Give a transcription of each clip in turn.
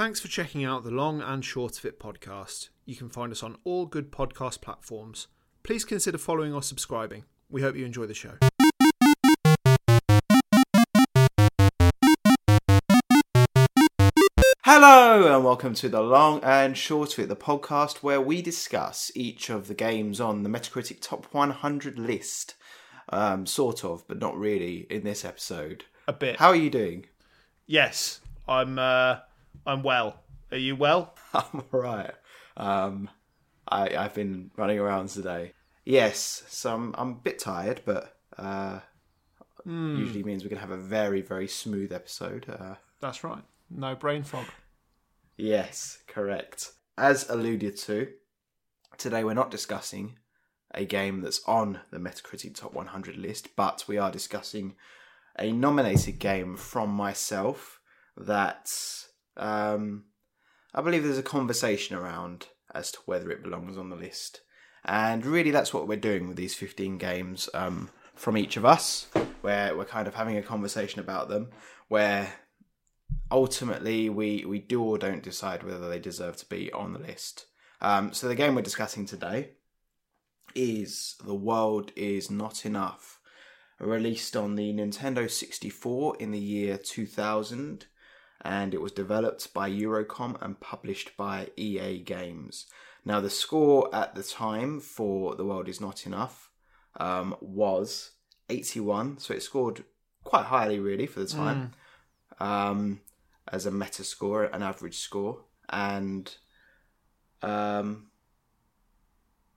Thanks for checking out the Long and Short of It podcast. You can find us on all good podcast platforms. Please consider following or subscribing. We hope you enjoy the show. Hello and welcome to the Long and Short of It, the podcast where we discuss each of the games on the Metacritic Top 100 list. Um, sort of, but not really in this episode. A bit. How are you doing? Yes, I'm. Uh, I'm well. Are you well? I'm alright. Um, I, I've been running around today. Yes, so I'm, I'm a bit tired, but uh, usually means we're going to have a very, very smooth episode. Uh, That's right. No brain fog. Yes, correct. As alluded to, today we're not discussing a game that's on the Metacritic Top 100 list, but we are discussing a nominated game from myself that um, I believe there's a conversation around as to whether it belongs on the list. And really, that's what we're doing with these 15 games um, from each of us, where we're kind of having a conversation about them, where ultimately we we do or don't decide whether they deserve to be on the list. Um, so the game we're discussing today is The World Is Not Enough, released on the Nintendo 64 in the year 2000, and it was developed by Eurocom and published by EA Games. Now the score at the time for The World Is Not Enough um, was 81, so it scored quite highly really for the time um, as a meta score, an average score, and um,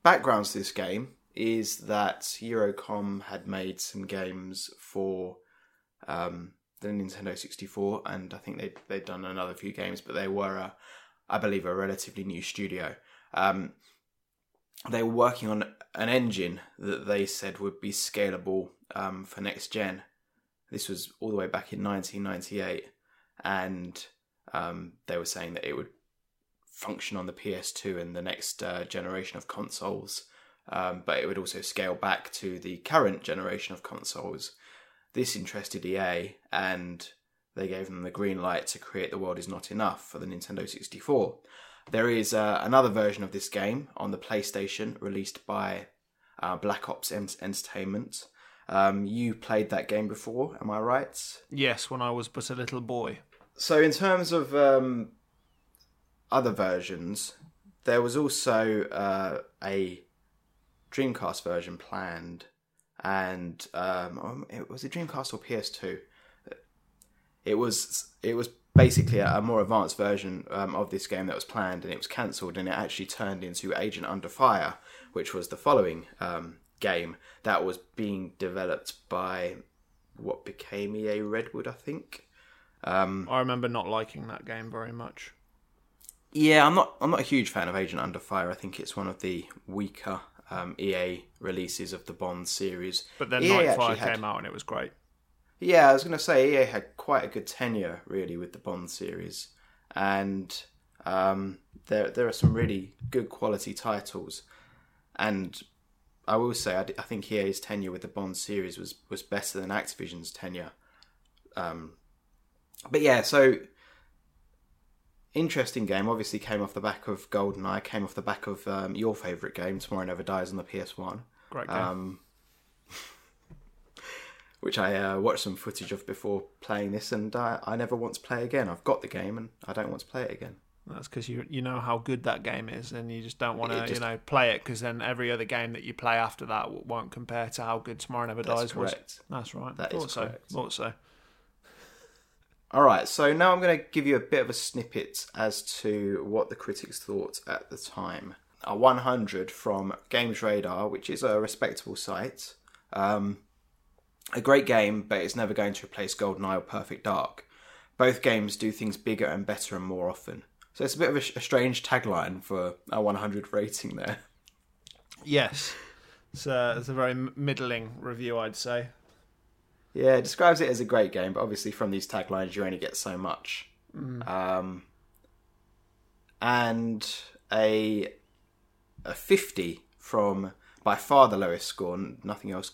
backgrounds to this game is that Eurocom had made some games for um, the Nintendo 64, and I think they they'd done another few games, but they were, a, I believe, a relatively new studio. Um, they were working on an engine that they said would be scalable um, for next gen. This was all the way back in 1998, and um, they were saying that it would function on the PS2 and the next uh, generation of consoles, um, but it would also scale back to the current generation of consoles. This interested EA, and they gave them the green light to create The World Is Not Enough for the Nintendo 64. There is uh, another version of this game on the PlayStation released by uh, Black Ops Ent- Entertainment. Um, you played that game before, am I right? Yes, when I was but a little boy. So, in terms of um, other versions, there was also uh, a Dreamcast version planned, and um, it was it Dreamcast or PS2. It was it was basically a, a more advanced version um, of this game that was planned, and it was cancelled, and it actually turned into Agent Under Fire, which was the following um, game that was being developed by what became EA Redwood, I think. Um, I remember not liking that game very much. Yeah, I'm not. I'm not a huge fan of Agent Under Fire. I think it's one of the weaker um, EA releases of the Bond series. But then EA Nightfire had- came out and it was great. Yeah, I was going to say EA had quite a good tenure really with the Bond series, and um, there there are some really good quality titles. And I will say, I, d- I think EA's tenure with the Bond series was was better than Activision's tenure. Um, but yeah, so interesting game. Obviously, came off the back of GoldenEye, came off the back of um, your favourite game, Tomorrow Never Dies, on the PS One Great game. um, which I uh, watched some footage of before playing this, and uh, I never want to play again. I've got the game, and I don't want to play it again. That's because you you know how good that game is, and you just don't want to just- you know play it because then every other game that you play after that won't compare to how good Tomorrow Never That's Dies was. That's right. That Thought is so. correct. Thought so. All right, so now I'm going to give you a bit of a snippet as to what the critics thought at the time. A 100 from Games Radar, which is a respectable site. Um, a great game, but it's never going to replace GoldenEye or Perfect Dark. Both games do things bigger and better and more often. So it's a bit of a, a strange tagline for a 100 rating there. Yes. A, it's a very middling review, I'd say. Yeah, it describes it as a great game, but obviously from these taglines you only get so much. Um, and a a fifty from by far the lowest score. Nothing else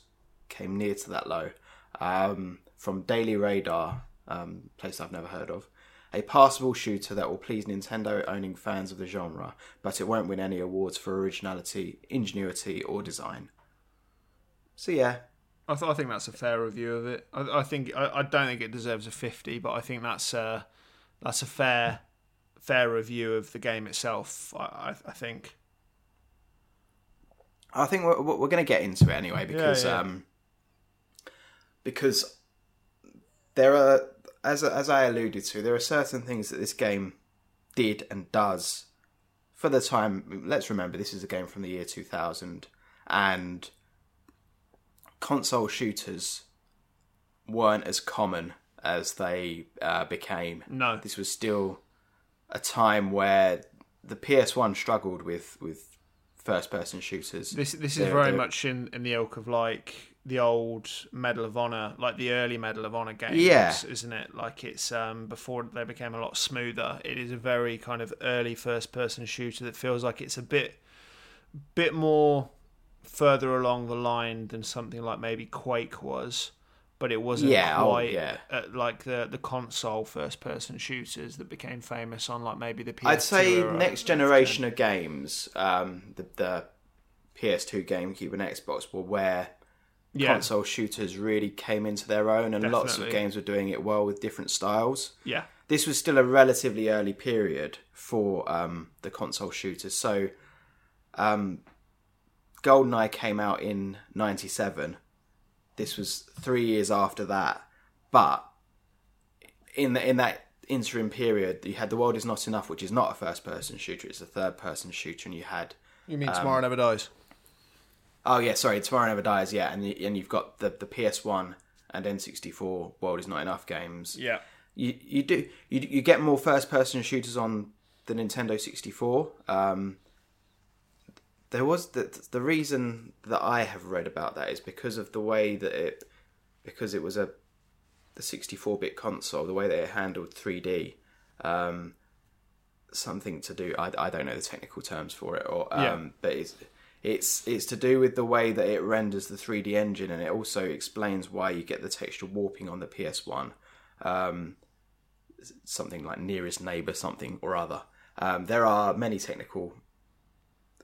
came near to that low. Um, from Daily Radar, um, place I've never heard of, a passable shooter that will please Nintendo owning fans of the genre, but it won't win any awards for originality, ingenuity, or design. So yeah, I, th- I think that's a fair review of it. I, I think I, I don't think it deserves a fifty, but I think that's uh, that's a fair fair review of the game itself. I, I, think. I think we're, we're going to get into it anyway because Yeah, yeah. um because there are as as I alluded to there are certain things that this game did and does for the time let's remember this is a game from the year 2000 and console shooters weren't as common as they uh, became No. this was still a time where the PS1 struggled with with first person shooters This this is They're- very they're- much in, in the ilk of like the old Medal of Honor, like the early Medal of Honor games, Yeah. isn't it? Like it's um before they became a lot smoother. It is a very kind of early first person shooter that feels like it's a bit bit more further along the line than something like maybe Quake was. But it wasn't Yeah, oh, quite yeah. at like the the console first person shooters that became famous on like maybe the PS2 I'd say next generation of games, um, the, the PS2, GameCube, and Xbox were where yeah, console shooters really came into their own, and lots of games were doing it well with different styles. yeah, This was still a relatively early period for um, the console shooters. So, um, GoldenEye came out in '97. This was three years after that, but in the, in that interim period, you had The World Is Not Enough, which is not a first-person shooter; it's a third-person shooter, and you had You mean Tomorrow Never Dies? Oh yeah, sorry, Tomorrow Never Dies. Yeah, and and you've got the the PS One and N64 World Is Not Enough games. Yeah. You you do you you get more first person shooters on the Nintendo 64. Um, there was the the reason that I have read about that is because of the way that it because it was a the 64 bit console, the way that it handled 3D. Um, something to do. I, I don't know the technical terms for it, or um, Yeah. but it's it's it's to do with the way that it renders the 3D engine, and it also explains why you get the texture warping on the PS1. Um, something like nearest neighbor, something or other. Um, there are many technical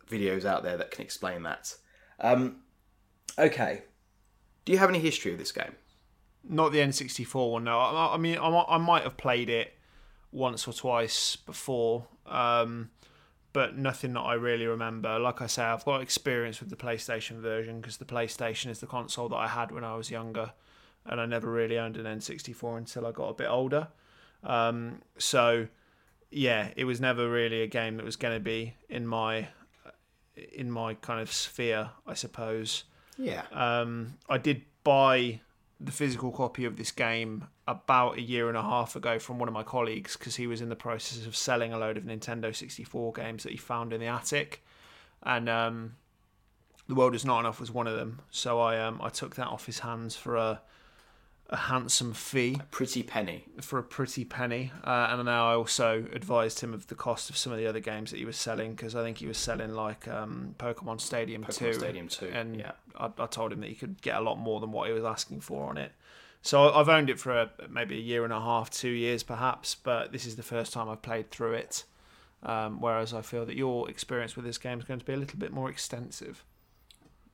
videos out there that can explain that. Um, okay, do you have any history of this game? Not the N64 one. No, I, I mean, I, I might have played it once or twice before, um, but nothing that I really remember. Like I say, I've got experience with the PlayStation version because the PlayStation is the console that I had when I was younger, and I never really owned an N64 until I got a bit older. Um, so, yeah, it was never really a game that was going to be in my in my kind of sphere, I suppose. Yeah, Um, I did buy the physical copy of this game about a year and a half ago from one of my colleagues because he was in the process of selling a load of Nintendo 64 games that he found in the attic, and um, the world is not enough was one of them. So I um, I took that off his hands for a a handsome fee A pretty penny. for a pretty penny. Uh, and now I also advised him of the cost of some of the other games that he was selling because I think he was selling like um, Pokemon Stadium Pokemon 2. Stadium 2, And yeah. I, I told him that he could get a lot more than what he was asking for on it. So I've owned it for a, maybe a year and a half, two years perhaps, but this is the first time I've played through it. Um, whereas I feel that your experience with this game is going to be a little bit more extensive.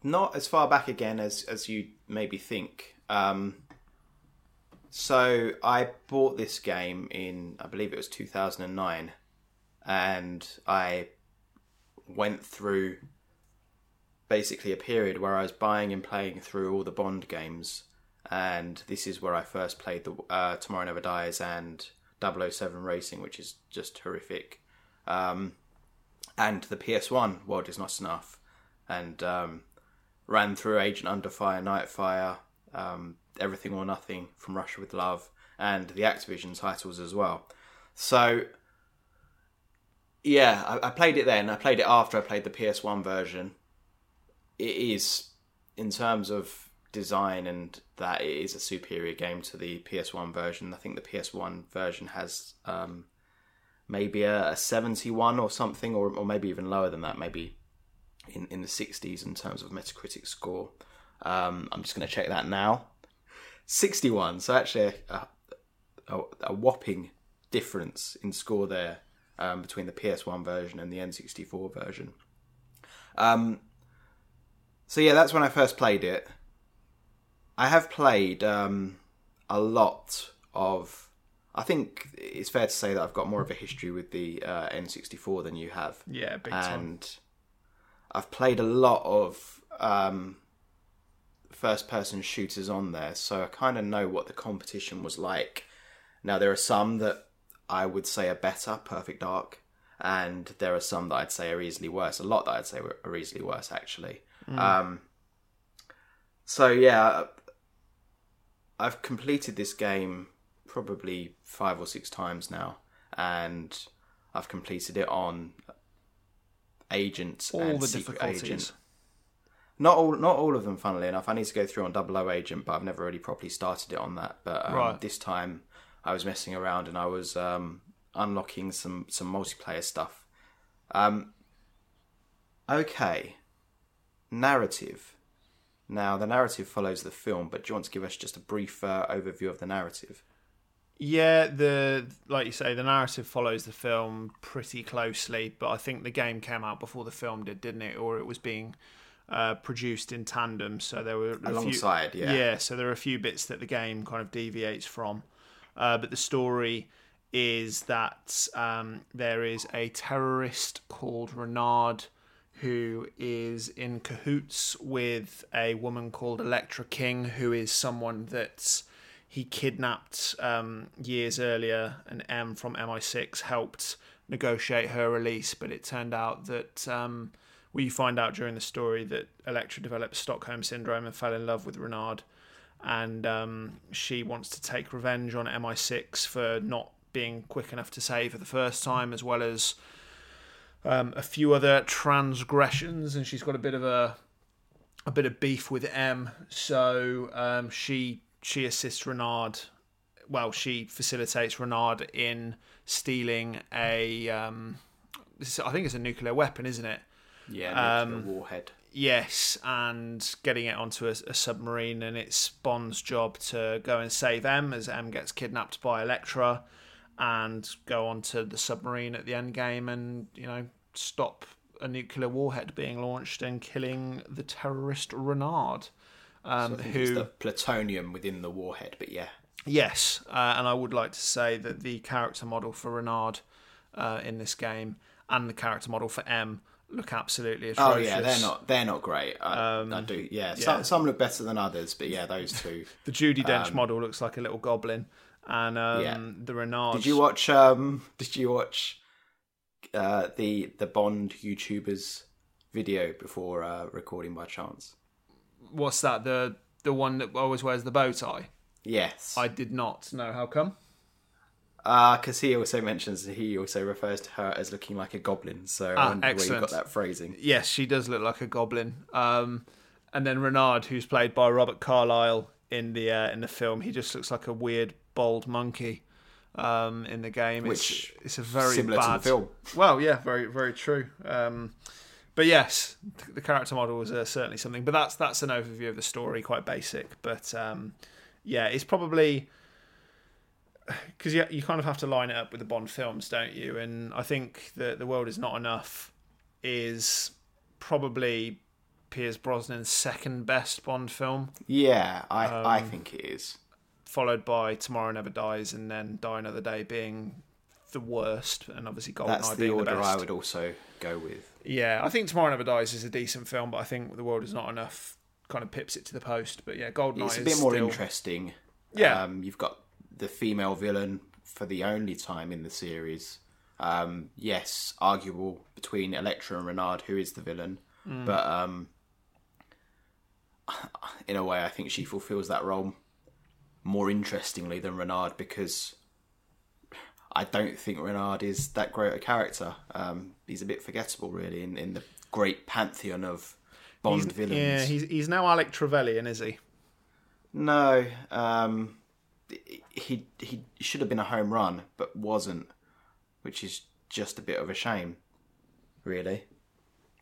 Not as far back again as as you maybe think. Um, so I bought this game in, I believe it was 2009, and I went through basically a period where I was buying and playing through all the Bond games, and this is where I first played the uh, Tomorrow Never Dies and 007 Racing, which is just horrific, um, and the PS1 World Is Not Enough, and um, ran through Agent Under Fire, Nightfire, um, Everything or Nothing from Russia with Love, and the Activision titles as well. So, yeah, I, I played it then. I played it after I played the PS1 version. It is, in terms of design and that, it is a superior game to the PS1 version. I think the PS1 version has um, maybe a, a 71 or something, or, or maybe even lower than that, maybe in, in the 60s in terms of Metacritic score. Um, I'm just going to check that now. 61, so actually a, a, a whopping difference in score there um, between the PS1 version and the N64 version. Um, so yeah, that's when I first played it. I have played um, a lot of. I think it's fair to say that I've got more of a history with the uh, N64 than you have Yeah, big time. and I've played a lot of um, first person shooters on there, so I kind of know what the competition was like. Now, there are some that I would say are better, Perfect Dark, and there are some that I'd say are easily worse. A lot that I'd say are easily worse, actually. Um, so, yeah, I've completed this game probably five or six times now, and I've completed it on agents All and the secret difficulties. Not all, not all of them. Funnily enough, I need to go through on Double O Agent, but I've never really properly started it on that. But um, Right. this time, I was messing around and I was um, unlocking some some multiplayer stuff. Um, okay, narrative. Now the narrative follows the film, but do you want to give us just a brief uh, overview of the narrative? Yeah, the like you say, the narrative follows the film pretty closely, but I think the game came out before the film did, didn't it? Or it was being uh, produced in tandem, so there were a few, Alongside, yeah. so there are a few bits that the game kind of deviates from, uh, but the story is that um, there is a terrorist called Renard who is in cahoots with a woman called Elektra King, who is someone that he kidnapped um, years earlier, and M from MI6 helped negotiate her release. But it turned out that um, we find out during the story that Elektra developed Stockholm syndrome and fell in love with Renard, and um, she wants to take revenge on MI6 for not being quick enough to save her the first time, as well as um, a few other transgressions, and she's got a bit of a a bit of beef with M. So um, she she assists Renard. Well, she facilitates Renard in stealing a. Um, I think it's a nuclear weapon, isn't it? Yeah, nuclear warhead. Yes, and getting it onto a, a submarine, and it's Bond's job to go and save M as M gets kidnapped by Elektra, and go onto the submarine at the end game, and you know stop a nuclear warhead being launched and killing the terrorist Renard, um, think who the plutonium within the warhead, but yeah. Yes, uh, and I would like to say that the character model for Renard uh, in this game and the character model for M look absolutely atrocious. Oh yeah, they're not they're not great. I, Um, I do yeah. Some some look better than others, but yeah, those two. The Judi Dench model looks like a little goblin, and um, Um, Yeah. the Renard. Did you watch um Did you watch uh the the Bond YouTubers video before uh, recording by chance? What's that? The the one that always wears the bow tie. Yes, I did not know. How come? Because he also mentions he also refers to her as looking like a goblin. So Ah, I wonder where you got that phrasing. Yes, she does look like a goblin. Um, and then Renard, who's played by Robert Carlyle in the uh, in the film, he just looks like a weird bald monkey um, in the game. Which it's, it's a very similar to the bad film. Well, yeah, very very true. Um, but yes, the character model was uh, certainly something. But that's that's an overview of the story, quite basic. But um, yeah, it's probably because you, you kind of have to line it up with the Bond films, don't you? And I think that the world is not enough is probably Pierce Brosnan's second best Bond film, Yeah, I I Um, think it is. followed by Tomorrow Never Dies, and then Die Another Day being the worst, and obviously Goldeneye That's the being order the best. I would also go with. Yeah, I think Tomorrow Never Dies is a decent film, but I think The World Is Not Enough kind of pips it to the post. But yeah, Goldeneye It's a bit more still... interesting. Yeah. Um, you've got the female villain for the only time in the series. Um, yes, arguable between Elektra and Renard, who is the villain, Hmm. but um, in a way, I think she fulfills that role more interestingly than Renard because I don't think Renard is that great a character. Um, he's a bit forgettable, really, in, in the great pantheon of Bond He's- villains. Yeah, he's, he's now Alec Trevelyan, is he? No, um, he he should have been a home run, but wasn't, which is just a bit of a shame, really.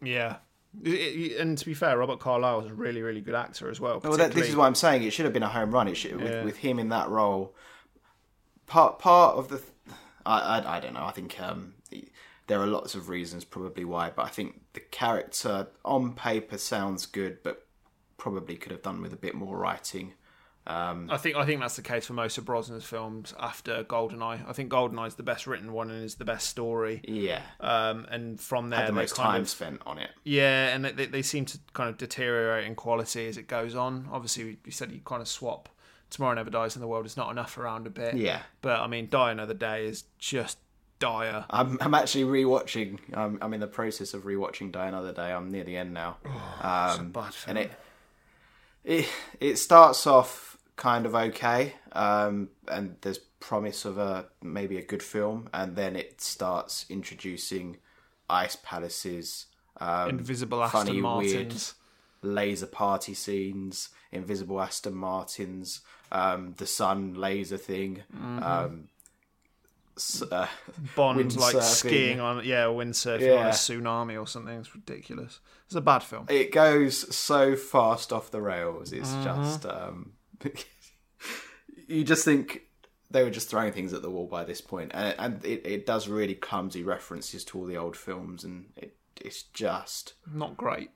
Yeah. It- it- and to be fair, Robert Carlyle is a really, really good actor as well. Well, that, this is what I'm saying. It should have been a home run. It should Yeah. with, with him in that role. Part part of the, I, I, I don't know. I think um, there are lots of reasons probably why, but I think the character on paper sounds good, but probably could have done with a bit more writing. I think I think that's the case for most of Brosnan's films after Goldeneye. I think Goldeneye is the best written one and is the best story. Yeah, Um, and from there, had the most time of spent on it. Yeah, and they, they seem to kind of deteriorate in quality as it goes on. Obviously, you said you kind of swap Tomorrow Never Dies in the World is not enough around a bit. Yeah. But I mean, Die Another Day is just dire. I'm, I'm actually rewatching. I'm, I'm in the process of rewatching Die Another Day. I'm near the end now. um, bad film. and it, it it starts off kind of okay, um, and there's promise of a maybe a good film, and then it starts introducing ice palaces, um, Invisible funny, Aston weird Martins. laser party scenes, invisible Aston Martins, um, the sun laser thing. Mm-hmm. Uh, Bond like skiing on yeah, windsurfing on a tsunami or something. It's ridiculous. It's a bad film. it goes so fast off the rails. It's Mm-hmm. just um, you just think they were just throwing things at the wall by this point, and, and it, it does really clumsy references to all the old films, and it, it's just Not great.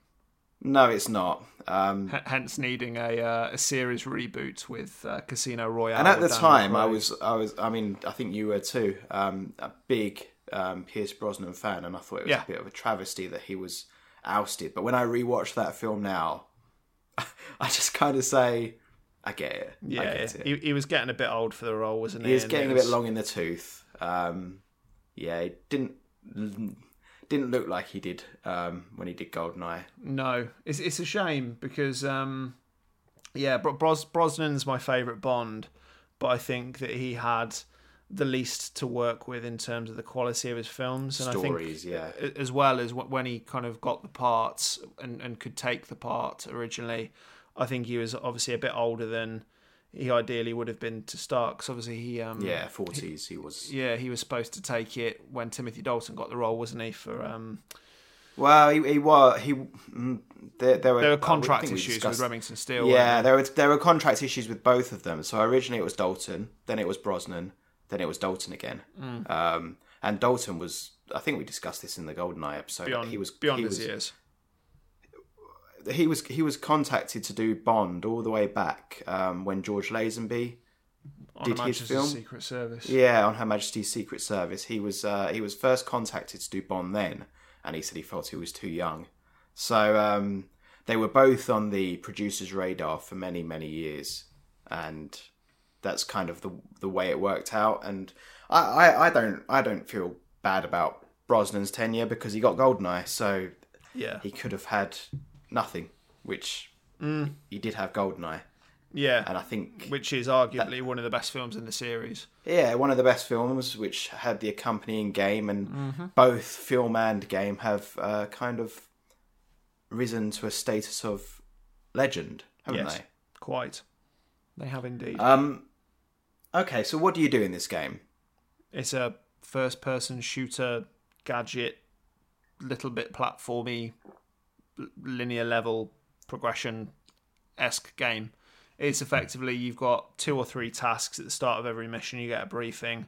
No, it's not. Um, H- hence needing a uh, a series reboot with uh, Casino Royale. and at the time, I was I was I mean I think you were too um, a big um, Pierce Brosnan fan, and I thought it was Yeah. a bit of a travesty that he was ousted. But when I rewatch that film now, I just kind of say, I get it. I yeah, get it. he, he was getting a bit old for the role, wasn't he? He was getting it a bit long in the tooth. Um, yeah, it didn't didn't look like he did um, when he did Goldeneye. No, it's it's a shame because um, yeah, Bro- Bros- Brosnan's my favourite Bond, but I think that he had the least to work with in terms of the quality of his films and Stories, I yeah. think, as well as when he kind of got the parts and, and could take the part originally. I think he was obviously a bit older than he ideally would have been to start. Because obviously he um, Yeah, forties. He was. yeah he was supposed to take it when Timothy Dalton got the role, wasn't he? For um, Well, he, he was. He mm, there, there were there were contract we issues with Remington Steele. Yeah, there were there were contract issues with both of them. So originally it was Dalton, then it was Brosnan, then it was Dalton again. Mm. Um, and Dalton was. I think we discussed this in the Goldeneye episode. beyond he was beyond he his was, years. He was he was contacted to do Bond all the way back um, when George Lazenby on did his film? Secret Service. Yeah, on Her Majesty's Secret Service. He was uh, he was first contacted to do Bond then, and he said he felt he was too young. So um, they were both on the producer's radar for many many years, and that's kind of the the way it worked out. And I, I, I don't I don't feel bad about Brosnan's tenure because he got Goldeneye, so Yeah, he could have had nothing, which Mm. he did have Goldeneye, yeah, and I think which is arguably one of the best films in the series. Yeah, one of the best films, which had the accompanying game, and Mm-hmm. both film and game have uh, kind of risen to a status of legend, haven't Yes. Quite, they have indeed. Um, okay, so what do you do in this game? it's a first-person shooter gadget, little bit platformy, linear level progression esque game. It's effectively you've got two or three tasks at the start of every mission. You get a briefing,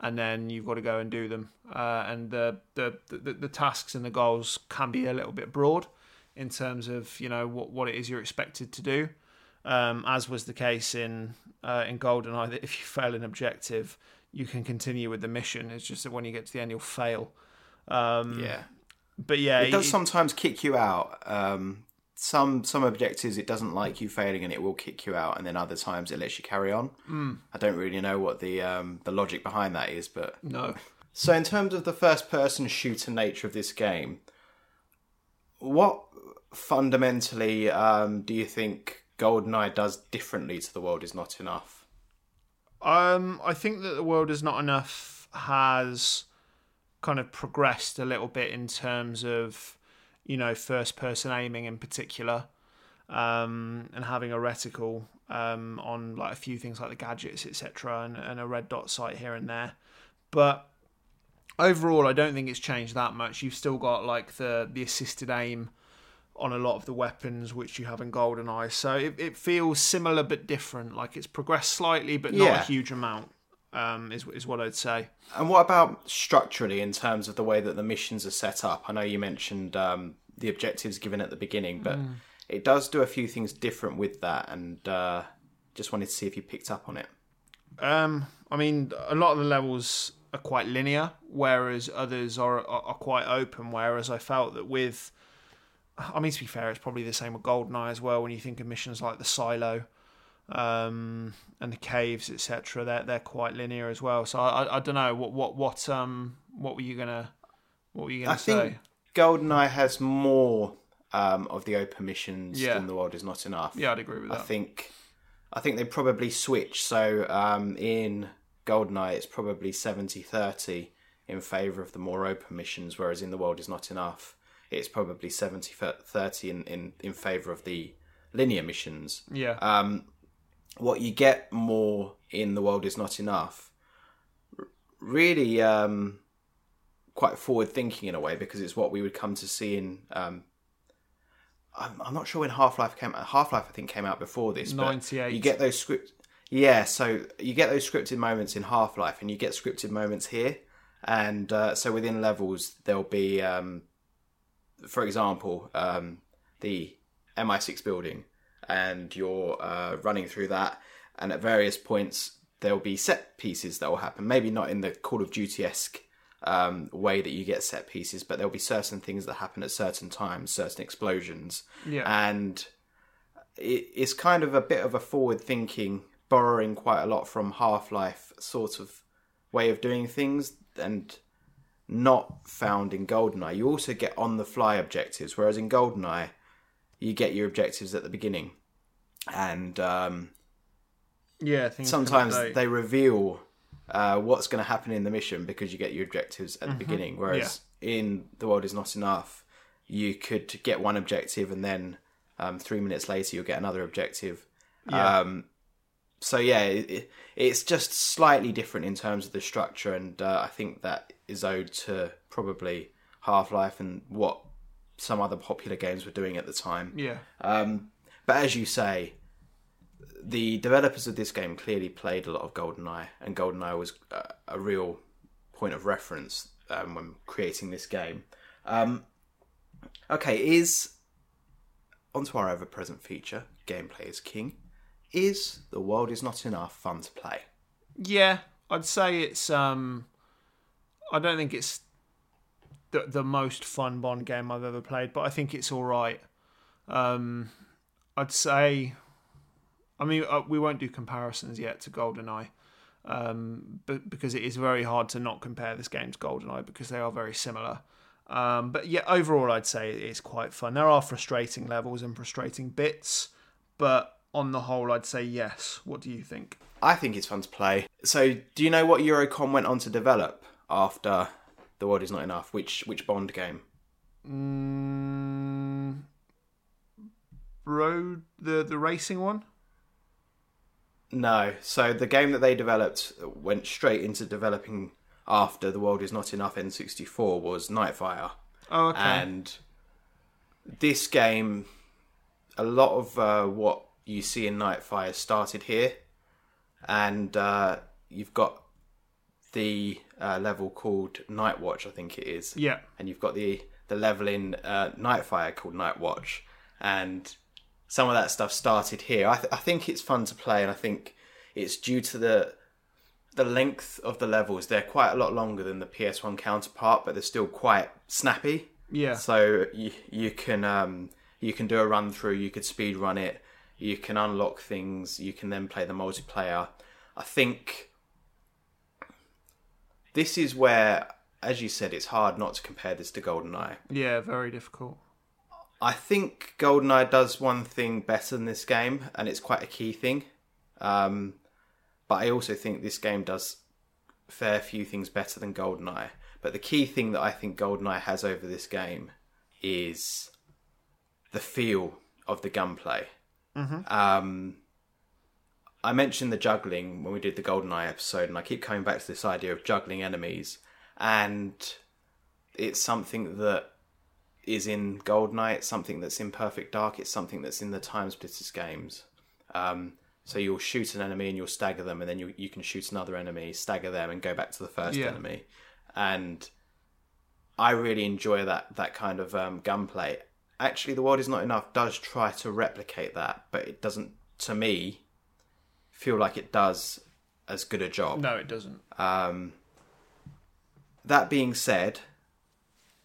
and then you've got to go and do them. Uh, and the, the the the tasks and the goals can be a little bit broad in terms of you know what what it is you're expected to do. Um, as was the case in uh, in GoldenEye, that if you fail an objective, you can continue with the mission. It's just that when you get to the end, you'll fail. Um, Yeah, But yeah, it does it- sometimes kick you out. Um, some some objectives it doesn't like you failing, and it will kick you out, and then other times it lets you carry on. Mm. I don't really know what the um, the logic behind that is, but no. So, in terms of the first person shooter nature of this game, what fundamentally um, do you think GoldenEye does differently to The World Is Not Enough? Um, I think that the world is not enough has kind of progressed a little bit in terms of you know first person aiming in particular, um, and having a reticle um, on like a few things like the gadgets etc. And, and a red dot sight here and there, but overall I don't think it's changed that much. You've still got like the the assisted aim on a lot of the weapons which you have in Golden GoldenEye. So it, it feels similar but different. Like it's progressed slightly, but not Yeah. a huge amount. Um, is is what I'd say. And what about structurally in terms of the way that the missions are set up? I know you mentioned um, the objectives given at the beginning, but it does do a few things different with that, and uh, just wanted to see if you picked up on it. Um, I mean, a lot of the levels are quite linear, whereas others are, are are quite open. Whereas I felt that with, I mean, to be fair, it's probably the same with Goldeneye as well. When you think of missions like the silo, um, and the caves, etc., they're they're quite linear as well. So I, I, don't know what what what um what were you gonna what were you gonna I say? think GoldenEye has more um, of the open missions Yeah. than The World Is Not Enough. Yeah, I'd agree with that. I think I think they probably switch. So um, in GoldenEye, it's probably 70-30 in favour of the more open missions, whereas in The World Is Not Enough, it's probably 70-30 in, in, in favour of the linear missions. yeah, Um, what you get more in The World Is Not Enough, really um, quite forward thinking in a way, because it's what we would come to see in. Um, I'm, I'm not sure when Half Life came out. Half Life, I think, came out before this. but 98. You get those script. Yeah, so you get those scripted moments in Half Life, and you get scripted moments here. And uh, so within levels, there'll be, um, for example, um, the MI6 building, and you're uh, running through that. And at various points, there'll be set pieces that will happen. Maybe not in the Call of Duty esque um, way that you get set pieces, but there'll be certain things that happen at certain times, certain explosions yeah, and it, it's kind of a bit of a forward thinking, borrowing quite a lot from Half Life sort of way of doing things, and not found in Goldeneye. You also get on the fly objectives, whereas in Goldeneye, you get your objectives at the beginning, and um, yeah. sometimes they reveal uh, what's going to happen in the mission because you get your objectives at the beginning. Whereas in the world is not enough, you could get one objective and then um, three minutes later you'll get another objective. Yeah. Um, so yeah, it- it's just slightly different in terms of the structure, and uh, I think that is owed to probably Half Life and what some other popular games were doing at the time. yeah, Um, but as you say, the developers of this game clearly played a lot of GoldenEye, and GoldenEye was a, a real point of reference um, when creating this game. Um, okay, is onto our ever-present feature, gameplay is king. Is the world is not enough fun to play? Yeah, I'd say it's. um I don't think it's the the most fun Bond game I've ever played, but I think it's all right. Um, I'd say. I mean, uh, we won't do comparisons yet to GoldenEye, um, but because it is very hard to not compare this game to GoldenEye because they are very similar. Um, but yeah, overall, I'd say it's quite fun. There are frustrating levels and frustrating bits, but on the whole, I'd say yes. What do you think? I think it's fun to play. So, do you know what Eurocom went on to develop after The World Is Not Enough? Which which Bond game? Mm, road the the racing one. No. So the game that they developed went straight into developing after The World Is Not Enough N64 was Nightfire. Oh, okay. And this game, a lot of uh, what you see in Nightfire started here. And uh, you've got the uh, level called Night Watch, I think it is yeah, and you've got the the level in uh, Nightfire called Night Watch, and some of that stuff started here. I, th- I think it's fun to play, and I think it's due to the the length of the levels. They're quite a lot longer than the PS1 counterpart, but they're still quite snappy. yeah, So you you can um, you can do a run through. You could speed run it. You can unlock things. You can then play the multiplayer. I think this is where, as you said, it's hard not to compare this to GoldenEye. yeah. Very difficult. I think GoldenEye does one thing better than this game, and it's quite a key thing. Um, but I also think this game does a fair few things better than GoldenEye. But the key thing that I think GoldenEye has over this game is the feel of the gunplay. Um, I mentioned the juggling when we did the GoldenEye episode, and I keep coming back to this idea of juggling enemies, and it's something that is in GoldenEye. It's something that's in Perfect Dark. It's something that's in the TimeSplitters games. Um, So you'll shoot an enemy and you'll stagger them, and then you you can shoot another enemy, stagger them, and go back to the first Yeah. enemy. And I really enjoy that that kind of um, gunplay. Actually, the world is not enough does try to replicate that, but it doesn't. To me, feel like it does as good a job. No, it doesn't. Um, that being said,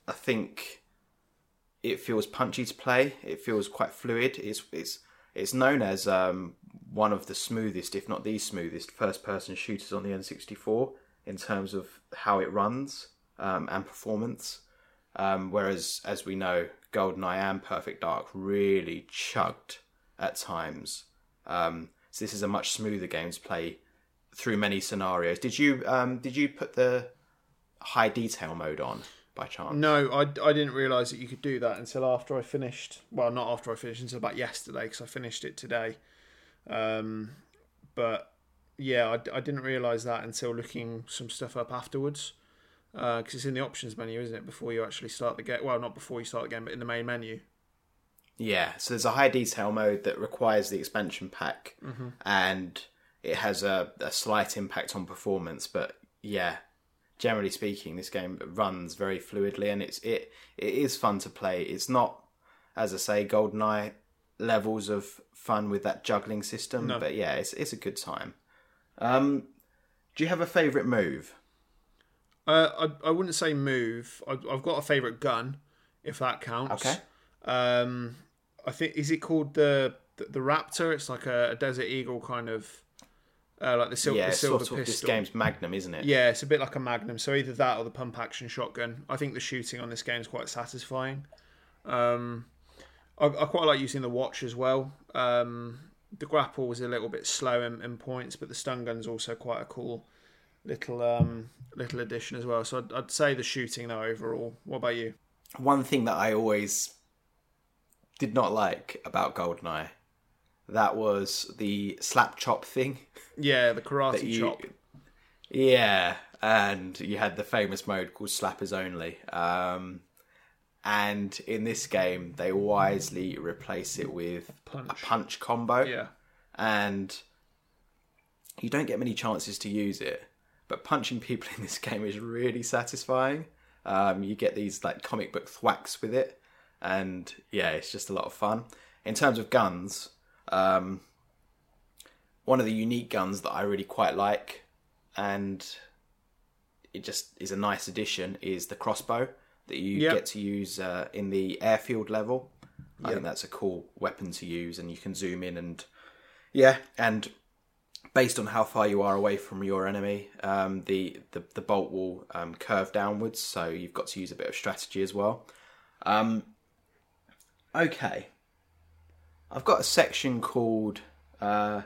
I think it feels punchy to play. It feels quite fluid. It's it's it's known as um, one of the smoothest, if not the smoothest, first-person shooters on the N64 in terms of how it runs um, and performance. Um, whereas, as we know, Golden GoldenEye and Perfect Dark really chugged at times. Um, so this is a much smoother game to play through many scenarios. Did you um, did you put the high detail mode on by chance? No, I, I didn't realise that you could do that until after I finished. Well, not after I finished, until about yesterday because I finished it today. Um, but yeah, I, I didn't realise that until looking some stuff up afterwards. Because it's in the options menu, isn't it? Before you actually start the game. Well, not before you start the game, but in the main menu. Yeah, so there's a high detail mode that requires the expansion pack, and it has a, a slight impact on performance. But yeah, generally speaking, this game runs very fluidly, and it's it it is fun to play. It's not, as I say, GoldenEye levels of fun with that juggling system, No. but yeah, it's it's a good time. Um, do you have a favourite move? Uh, I, I wouldn't say move. I, I've got a favourite gun, if that counts. Okay. Um, I think is it called the the, the Raptor? It's like a, a Desert Eagle kind of, uh, like the, sil- yeah, the silver sort of pistol. this game's Magnum, isn't it? Yeah, it's a bit like a Magnum. So either that or the pump action shotgun. I think the shooting on this game is quite satisfying. Um, I, I quite like using the watch as well. Um, the grapple was a little bit slow in, in points, but the stun gun's also quite a cool little um, little addition as well. So I'd, I'd say the shooting though overall. What about you? one thing that I always did not like about Goldeneye that was the slap chop thing. Yeah, the karate you, chop. yeah, and you had the famous mode called Slappers Only. Um, and in this game, they wisely replace it with a Punch. punch combo, Yeah, and you don't get many chances to use it. But punching people in this game is really satisfying. Um, you get these like comic book thwacks with it, and yeah, it's just a lot of fun. In terms of guns, um, one of the unique guns that I really quite like, and it just is a nice addition, is the crossbow that you Yep. get to use uh, in the airfield level. I Yep. think that's a cool weapon to use, and you can zoom in and yeah, and based on how far you are away from your enemy, um, the, the the bolt will um, curve downwards, so you've got to use a bit of strategy as well. Um, okay, I've got a section called uh,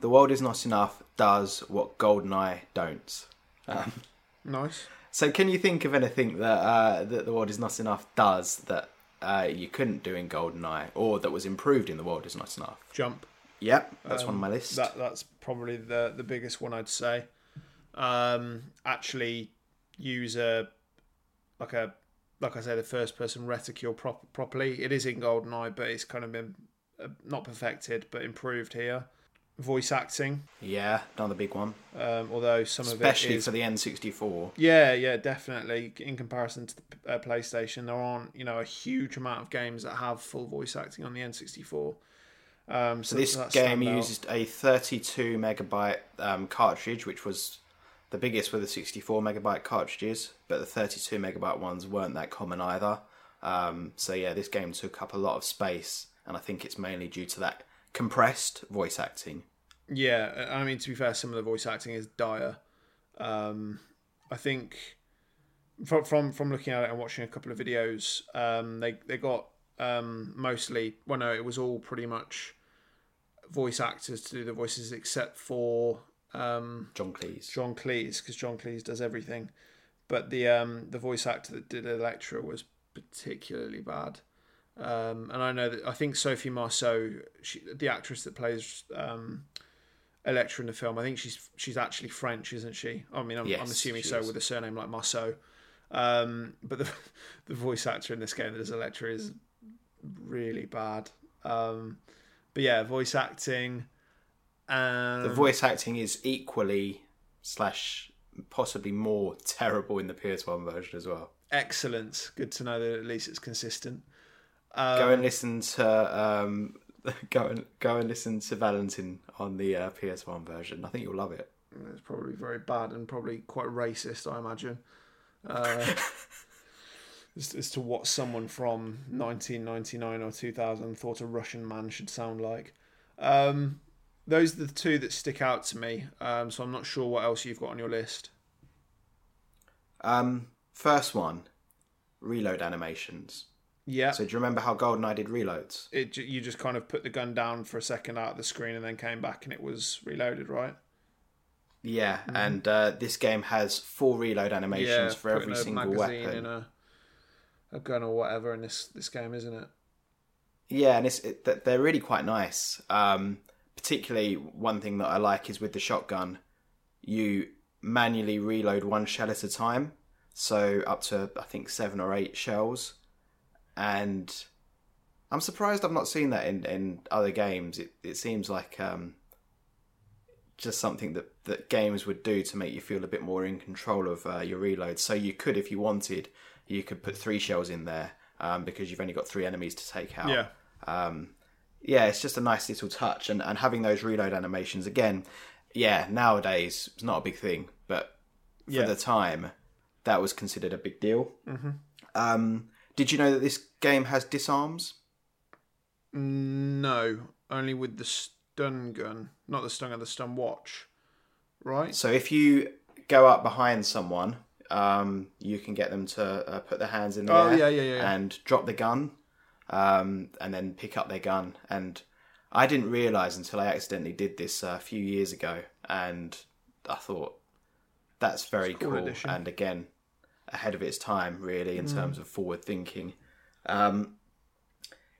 "The World Is Not Enough Does What Goldeneye Don't." Um, nice. so, can you think of anything that uh, that the world is not enough does that uh, you couldn't do in GoldenEye, or that was improved in the world is not enough? Jump. Yep, that's one on my list. That that's probably the the biggest one I'd say. Um, actually, use a like a like I say the first person reticule prop- properly. It is in GoldenEye, but it's kind of been uh, not perfected, but improved here. Voice acting, yeah, another big one, um, although some especially of it is for the N64. yeah, yeah, definitely. In comparison to the uh, PlayStation, there aren't you know a huge amount of games that have full voice acting on the N64. Um, so So this game used a 32 megabyte um, cartridge, which was the biggest were the 64 megabyte cartridges, but the 32 megabyte ones weren't that common either. Um, so yeah, this game took up a lot of space, and I think it's mainly due to that compressed voice acting. Yeah, I mean to be fair, some of the voice acting is dire. Um, I think from from from looking at it and watching a couple of videos, um, they they got um, mostly. Well, no, it was all pretty much voice actors to do the voices, except for um, John Cleese. John Cleese, because John Cleese does everything. But the um, the voice actor that did Elektra was particularly bad. Um, and I know that I think Sophie Marceau, she, the actress that plays um, Elektra in the film, I think she's she's actually French, isn't she? I mean, I'm, Yes, I'm assuming so is. with a surname like Marceau. Um, but the the voice actor in this game that is Electra is really bad. Um, but yeah, voice acting. Um, The voice acting is equally slash possibly more terrible in the PS1 version as well. excellent. Good to know that at least it's consistent. Um, go and listen to um, go and go and listen to Valentin on the uh, PS1 version. I think you'll love it. It's probably very bad and probably quite racist, I imagine. Uh, as, as to what someone from 1999 or 2000 thought a Russian man should sound like. Um, those are the two that stick out to me. Um, so I'm not sure what else you've got on your list. Um, first one, reload animations. Yeah. So do you remember how GoldenEye did reloads? it, you just kind of put the gun down for a second out of the screen and then came back and it was reloaded, right? Yeah, and uh, this game has four reload animations for putting every a single magazine weapon. in a, a gun or whatever in this this game, isn't it? Yeah, and it's it, they're really quite nice. Um, particularly, one thing that I like is with the shotgun, you manually reload one shell at a time, so up to I think seven or eight shells, and I'm surprised I've not seen that in, in other games. It it seems like um, just something that, that games would do to make you feel a bit more in control of uh, your reloads. So you could, if you wanted, you could put three shells in there um, because you've only got three enemies to take out Yeah. um, yeah, it's just a nice little touch, and, and having those reload animations again. Yeah, nowadays it's not a big thing, but for Yeah. the time, that was considered a big deal. Mm-hmm. Um, did you know that this game has disarms? No, only with the stun gun, not the stun gun, the stun watch, right? So if you go up behind someone, um, you can get them to uh, put their hands in the Oh, air yeah, yeah, yeah, and drop the gun, um, and then pick up their gun. And I didn't realize until I accidentally did this uh, a few years ago, and I thought that's very cool. And again, ahead of its time, really, Mm. in terms of forward thinking. Um,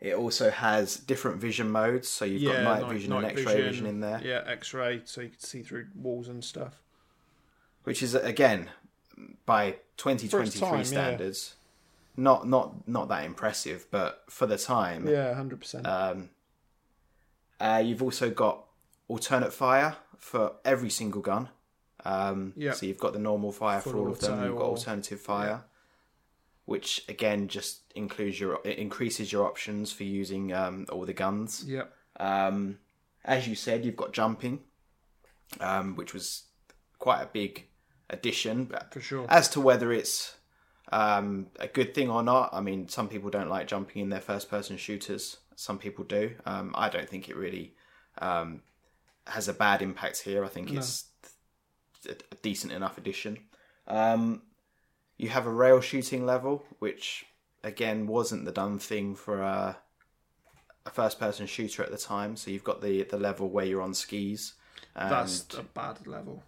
it also has different vision modes, so you've got night, vision and X-ray vision. in there. Yeah, X-ray, so you can see through walls and stuff. which is again by 2023 time, yeah. standards not not not that impressive but for the time Yeah, hundred percent. um uh, you've also got alternate fire for every single gun um Yeah. so you've got the normal fire for all of them you've got alternative fire which again just includes your it increases your options for using um all the guns Yep. um, as you said, you've got jumping, um, which was quite a big addition. But For sure. As to whether it's um, a good thing or not, I mean, some people don't like jumping in their first-person shooters. Some people do. Um, I don't think it really um, has a bad impact here. I think it's a decent enough addition. Um, you have a rail shooting level, which again wasn't the done thing for a, a first-person shooter at the time. So you've got the the level where you're on skis. That's a bad level.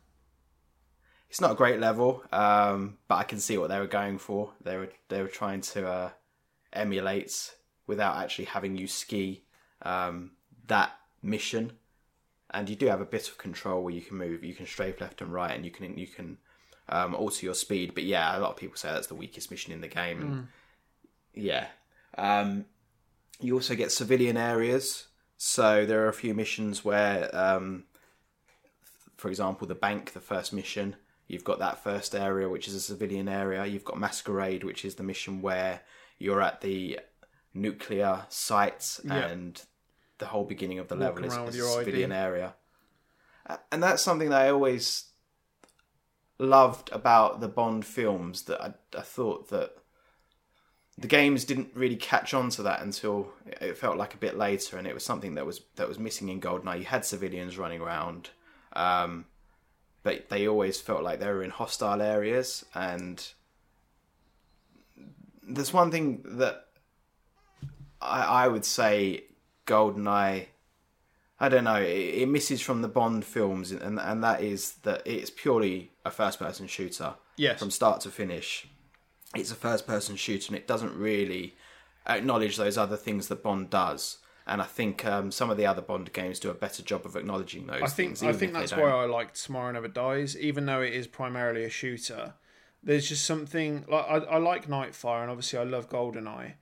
It's not a great level, um, but I can see what they were going for. They were they were trying to uh, emulate without actually having you ski um, that mission, and you do have a bit of control where you can move, you can strafe left and right, and you can you can um, alter your speed. But yeah, a lot of people say that's the weakest mission in the game. And yeah, um, you also get civilian areas. So there are a few missions where um, for example, the bank, the first mission, you've got that first area, which is a civilian area. You've got Masquerade, which is the mission where you're at the nuclear sites Yeah. and the whole beginning of the Walk level is, is a your ID. civilian area. And that's something that I always loved about the Bond films that I, I thought that the games didn't really catch on to that until it felt like a bit later, and it was something that was that was missing in GoldenEye. You had civilians running around, um, but they always felt like they were in hostile areas. And there's one thing that I, I would say GoldenEye. I don't know. It, it misses from the Bond films, and and that is that it's purely a first-person shooter Yes. from start to finish. It's a first-person shooter, and it doesn't really acknowledge those other things that Bond does. And I think um, some of the other Bond games do a better job of acknowledging those I think things. I think that's why I liked Tomorrow Never Dies, even though it is primarily a shooter. There's just something like I, I like Nightfire, and obviously I love Goldeneye,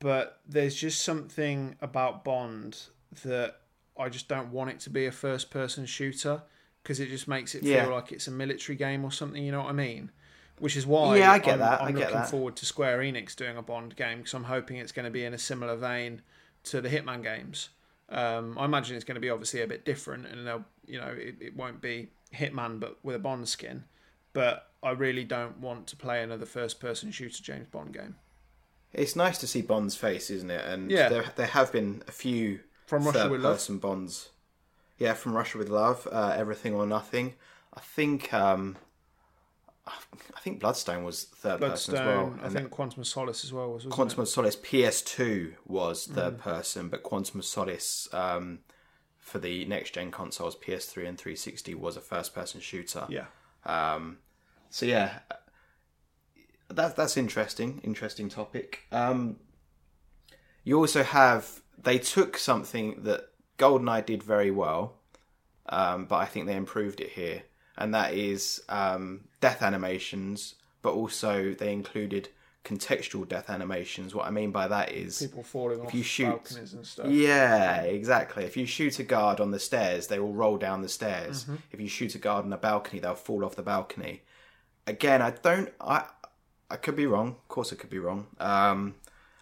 but there's just something about Bond that I just don't want it to be a first person shooter because it just makes it Yeah. feel like it's a military game or something. You know what I mean? Which is why Yeah, I get I'm, that, I I'm get looking that. forward to Square Enix doing a Bond game because I'm hoping it's going to be in a similar vein to the Hitman games. Um, I imagine it's going to be obviously a bit different, and they'll, you know, it, it won't be Hitman but with a Bond skin. But I really don't want to play another first-person shooter James Bond game. It's nice to see Bond's face, isn't it? And Yeah. there, there have been a few From Russia with Love. third-person Bonds. Yeah, from Russia with Love, uh, Everything or Nothing. I think um, I think Bloodstone was third person as well. Bloodstone, I think Quantum of Solace as well was. Quantum it? of Solace PS2 was Mm. third person, but Quantum of Solace um, for the next gen consoles, PS3 and 360, was a first person shooter. Yeah, Um, so yeah, that's that's interesting. Interesting topic. Um, you also have they took something that GoldenEye did very well, um, but I think they improved it here, and that is um, death animations, but also they included contextual death animations. What I mean by that is people falling off you shoot- balconies and stuff. yeah, exactly. If you shoot a guard on the stairs, they will roll down the stairs. If you shoot a guard on a balcony, they'll fall off the balcony. Again, I don't. I I could be wrong. Of course, I could be wrong. Um,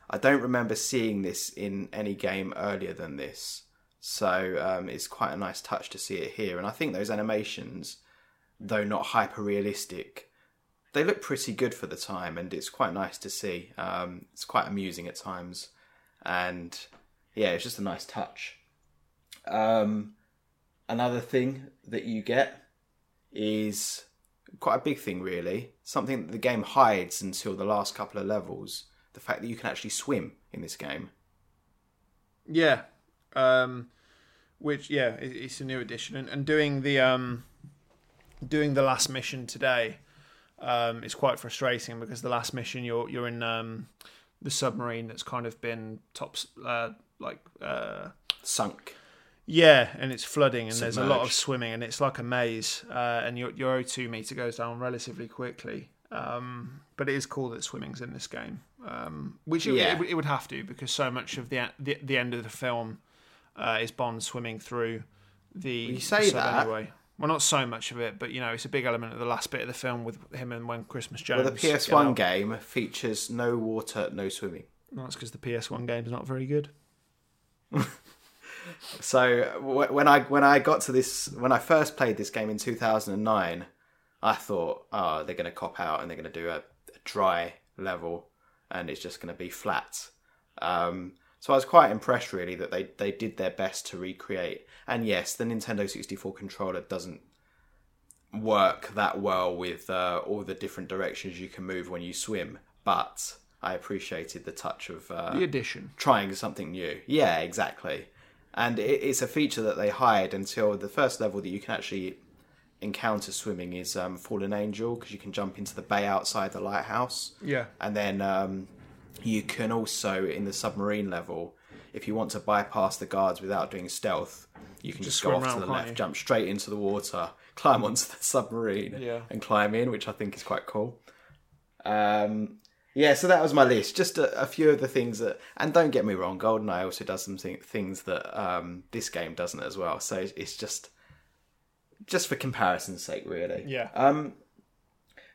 I don't remember seeing this in any game earlier than this. So um, it's quite a nice touch to see it here. And I think those animations, though not hyper realistic, they look pretty good for the time, and it's quite nice to see. Um, it's quite amusing at times, and yeah, it's just a nice touch. Um, another thing that you get is quite a big thing, really. Something that the game hides until the last couple of levels. The fact that you can actually swim in this game. Yeah, um, which yeah, it, it's a new addition, and, and doing the um, doing the last mission today um, is quite frustrating because the last mission you're you're in um, the submarine that's kind of been top uh, like uh, Sunk. yeah, and it's flooding, and there's a lot of swimming, and it's like a maze, uh, and your your O2 meter goes down relatively quickly. Um, but it is cool that swimming's in this game, um, which it, Yeah. it, it would have to because so much of the the, the end of the film uh, is Bond swimming through the. You say that. anyway. Well, not so much of it, but you know, it's a big element of the last bit of the film with him and when Christmas Jones. Well, the PS1 out. game features no water, no swimming. That's because the PS1 game's not very good. So when I when I got to this when I first played this game in 2009, I thought, oh, they're going to cop out and they're going to do a, a dry level, and it's just going to be flat. Um, so I was quite impressed, really, that they they did their best to recreate. And yes, the Nintendo 64 controller doesn't work that well with uh, all the different directions you can move when you swim, but I appreciated the touch of uh, The addition. trying something new. Yeah, exactly. And it, it's a feature that they hide until the first level that you can actually encounter swimming is um, Fallen Angel because you can jump into the bay outside the lighthouse. Yeah. And then um, you can also, in the submarine level, if you want to bypass the guards without doing stealth, you can Just just, go off to the left, you? jump straight into the water, climb onto the submarine, Yeah. and climb in, which I think is quite cool. Um, yeah, so that was my list. Just a, a few of the things that, and don't get me wrong, GoldenEye also does some thi- things that um, this game doesn't as well. So it's- it's just, just for comparison's sake, really. Yeah. Um,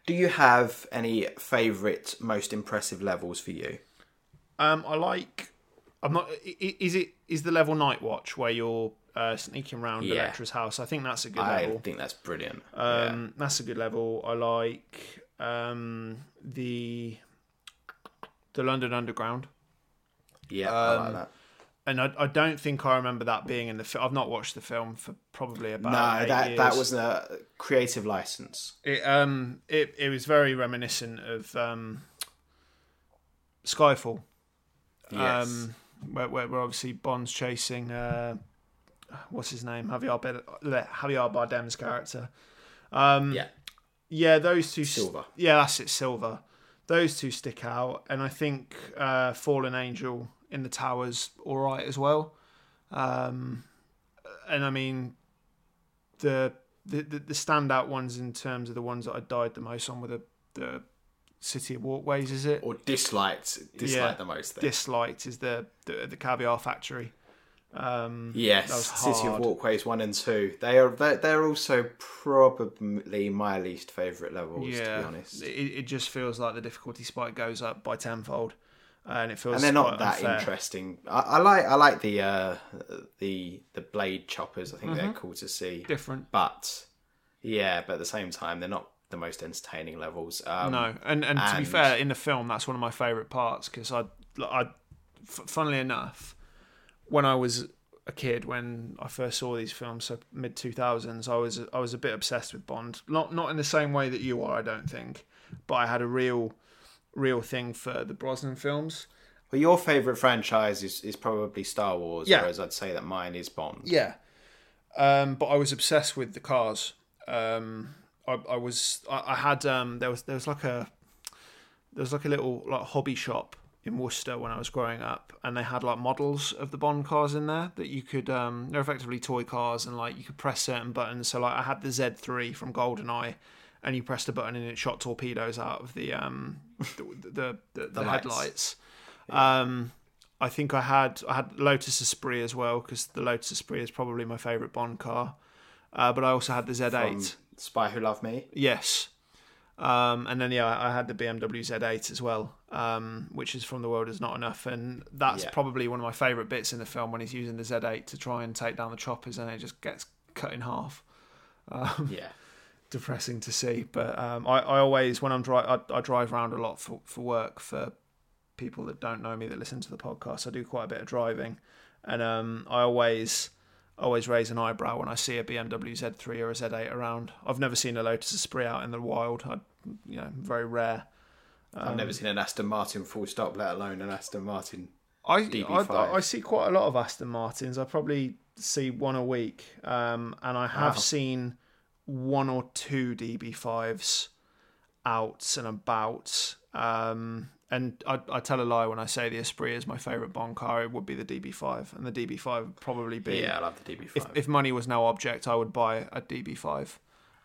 do you have any favourite, most impressive levels for you? Um, I like. I'm not. Is it is the level Night Watch where you're uh, sneaking around Yeah. Elektra's house? I think that's a good I level. I think that's brilliant. Um, That's a good level. I like um, the the London Underground, yeah, yeah I um, like that. and I, I don't think I remember that being in the. Fi- I've not watched the film for probably about No, that years. that was a creative license. It um it it was very reminiscent of um Skyfall. Yes. Um, where, where, where obviously Bond's chasing uh, what's his name Javier Javier Bardem's character. Um, yeah, yeah, those two. st- Silva. yeah, that's it. Silva. Those two stick out, and I think uh, Fallen Angel in the towers all right as well. Um, and I mean, the, the the the standout ones in terms of the ones that I died the most on were the the City of Walkways. Is it? or disliked disliked Yeah. the most. Then. disliked is the the, the caviar factory. Um, Yes, City of. Walkways one and two. They are they're, they're also probably my least favorite levels, yeah, to be honest. It, it just feels like the difficulty spike goes up by tenfold, and it feels And they're not that unfair. interesting. I, I like I like the uh, the the blade choppers. I think Mm-hmm. they're cool to see. different. But yeah, but at the same time, they're not the most entertaining levels. Um, No, and and to be fair, in the film, that's one of my favourite parts because I I, funnily enough, when I was a kid, when I first saw these films, so mid two thousands, I was I was a bit obsessed with Bond. Not not in the same way that you are, I don't think, but I had a real, real thing for the Brosnan films. Well, your favorite franchise is, is probably Star Wars, Yeah. whereas I'd say that mine is Bond. Yeah, um, but I was obsessed with the cars. Um, I, I was I, I had um, there was there was like a there was like a little like hobby shop in Worcester when I was growing up, and they had like models of the Bond cars in there that you could um, they're effectively toy cars, and like you could press certain buttons. So like I had the Z3 from GoldenEye. And you pressed a button and it shot torpedoes out of the um the the, the, the, lights. headlights. Um, I think I had I had Lotus Esprit as well because the Lotus Esprit is probably my favourite Bond car. Uh, but I also had the Z8. From Spy Who Loved Me. Yes. Um, and then yeah, I had the BMW Z8 as well, um, which is from The World Is Not Enough, and that's Yeah. probably one of my favourite bits in the film when he's using the Z8 to try and take down the choppers, and it just gets cut in half. Yeah. Depressing to see, but um, I, I always when I'm dri- I, I drive around a lot for for work for people that don't know me that listen to the podcast. I do quite a bit of driving, and um, I always always raise an eyebrow when I see a BMW Z3 or a Z8 around. I've never seen a Lotus Esprit out in the wild. I, you know, very rare. I've Um, never seen an Aston Martin full stop, let alone an Aston Martin. I, I DB5. I see quite a lot of Aston Martins. I probably see one a week, um, and I have Wow. seen one or two DB5s out and about. Um, and I, I tell a lie when I say the Esprit is my favourite Bond car. It would be the DB5, and the DB5 would probably be. Yeah, I love the DB5. If, if money was no object, I would buy a DB5.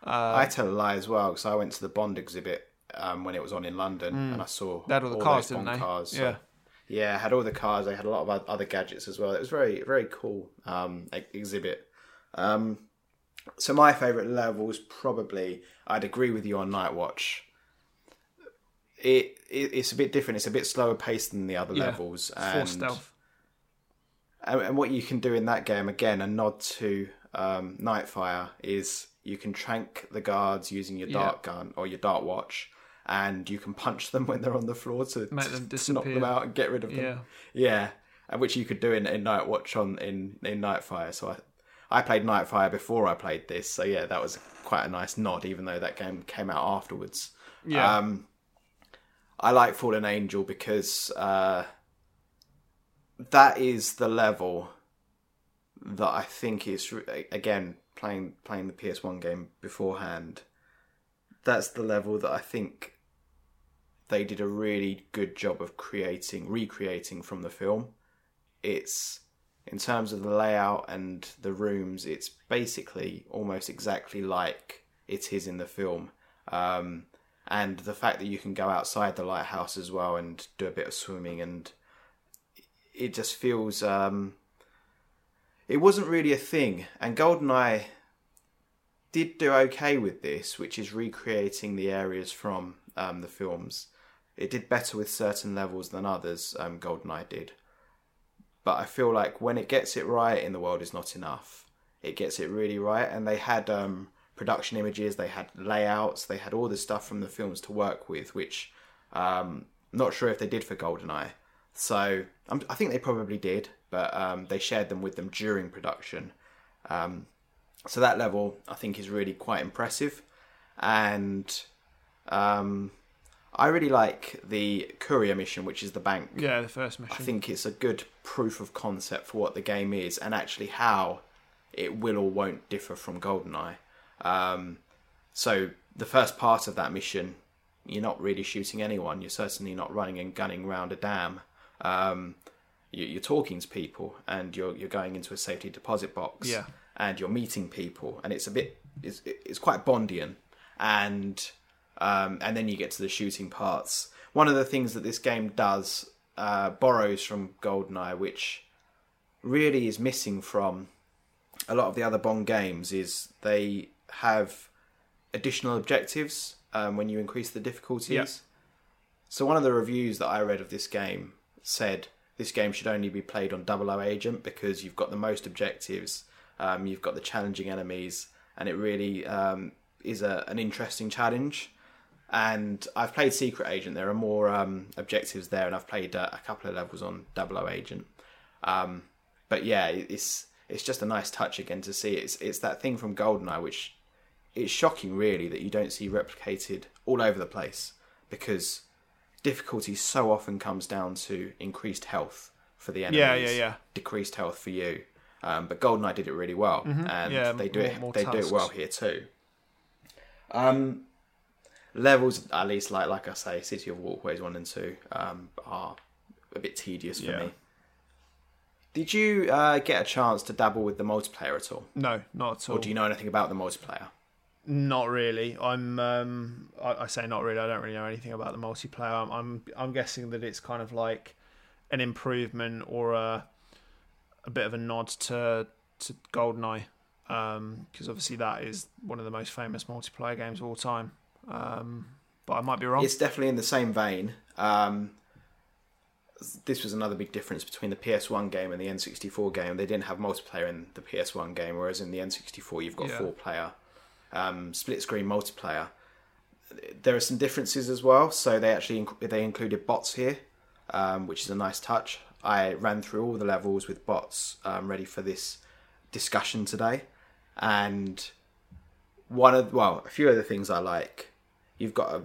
I tell a lie as well because I went to the Bond exhibit um, when it was on in London and I saw They had all the cars, those didn't Bond they? cars. so- Yeah. yeah, had all the cars. They had a lot of other gadgets as well. It was very very cool um, e- exhibit. Um, so my favourite levels probably I'd agree with you on Night Watch. It, it it's a bit different. It's a bit slower paced than the other Yeah. levels. And stealth. and, what you can do in that game, again, a nod to um, Nightfire, is you can trank the guards using your Yeah. dart gun or your dart watch, and you can punch them when they're on the floor to, Make them to knock them out and get rid of them. Yeah. Yeah, and which you could do in, in Night Watch on in in Nightfire. So I I played Nightfire before I played this, so yeah, that was quite a nice nod, even though that game came out afterwards. Yeah. Um, I like Fallen Angel because uh, that is the level that I think is again playing playing the PS1 game beforehand. That's the level that I think they did a really good job of creating, recreating from the film. It's in terms of the layout and the rooms, it's basically almost exactly like it is in the film. Um, and the fact that you can go outside the lighthouse as well and do a bit of swimming and it just feels um, it wasn't really a thing. And goldeneye did do okay with this which is recreating the areas from um, the films. It did better with certain levels than others um, goldeneye did. But i feel like when it gets it right in the world is not enough. It gets it really right and they had um, production images they had layouts they had all the stuff from the films to work with which um, I'm not sure if they did for goldeneye so um, i think they probably did but um, they shared them with them during production um, so that level i think is really quite impressive and um, i really like the courier mission which is the bank yeah, the first mission. I think it's a good proof of concept for what the game is and actually how it will or won't differ from GoldenEye. Um, so the first part of that mission, you're not really shooting anyone. You're certainly not running and gunning around a dam. Um, you, you're talking to people and you're you're going into a safety deposit box. Yeah. And you're meeting people, and it's a bit it's it's quite Bondian, and um, and then you get to the shooting parts. One of the things that this game does uh, borrows from GoldenEye, which really is missing from a lot of the other Bond games is they have additional objectives um, when you increase the difficulties. Yeah. So one of the reviews that I read of this game said this game should only be played on Double O Agent because you've got the most objectives, um, you've got the challenging enemies, and it really um, is a, an interesting challenge. And I've played Secret Agent. There are more um, objectives there, and I've played uh, a couple of levels on Double O Agent. Um, but yeah, it's it's just a nice touch again to see. It's it's that thing from Goldeneye, which it's shocking really that you don't see replicated all over the place because difficulty so often comes down to increased health for the enemies, Yeah, yeah, yeah. decreased health for you. Um, but Goldeneye did it really well, and Mm-hmm. Yeah, they do more- it. more they do it well here too. Um, levels, at least, like like I say, City of Walkways one and two um, are a bit tedious for Yeah. me. Did you uh, get a chance to dabble with the multiplayer at all, No, not at all. or do you know anything about the multiplayer? Not really. I'm. Um, I, I say not really. I don't really know anything about the multiplayer. I'm. I'm, I'm guessing that it's kind of like an improvement or a a bit of a nod to to Goldeneye, because obviously that is one of the most famous multiplayer games of all time. Um, but I might be wrong. It's definitely in the same vein. Um, this was another big difference between the PS1 game and the N64 game. They didn't have multiplayer in the PS1 game, whereas in the N64 you've got Yeah. four player um, split screen multiplayer. There are some differences as well. So they actually inc- they included bots here, um, which is a nice touch. I ran through all the levels with bots um, ready for this discussion today, and one of well, a few of the things I like. You've got a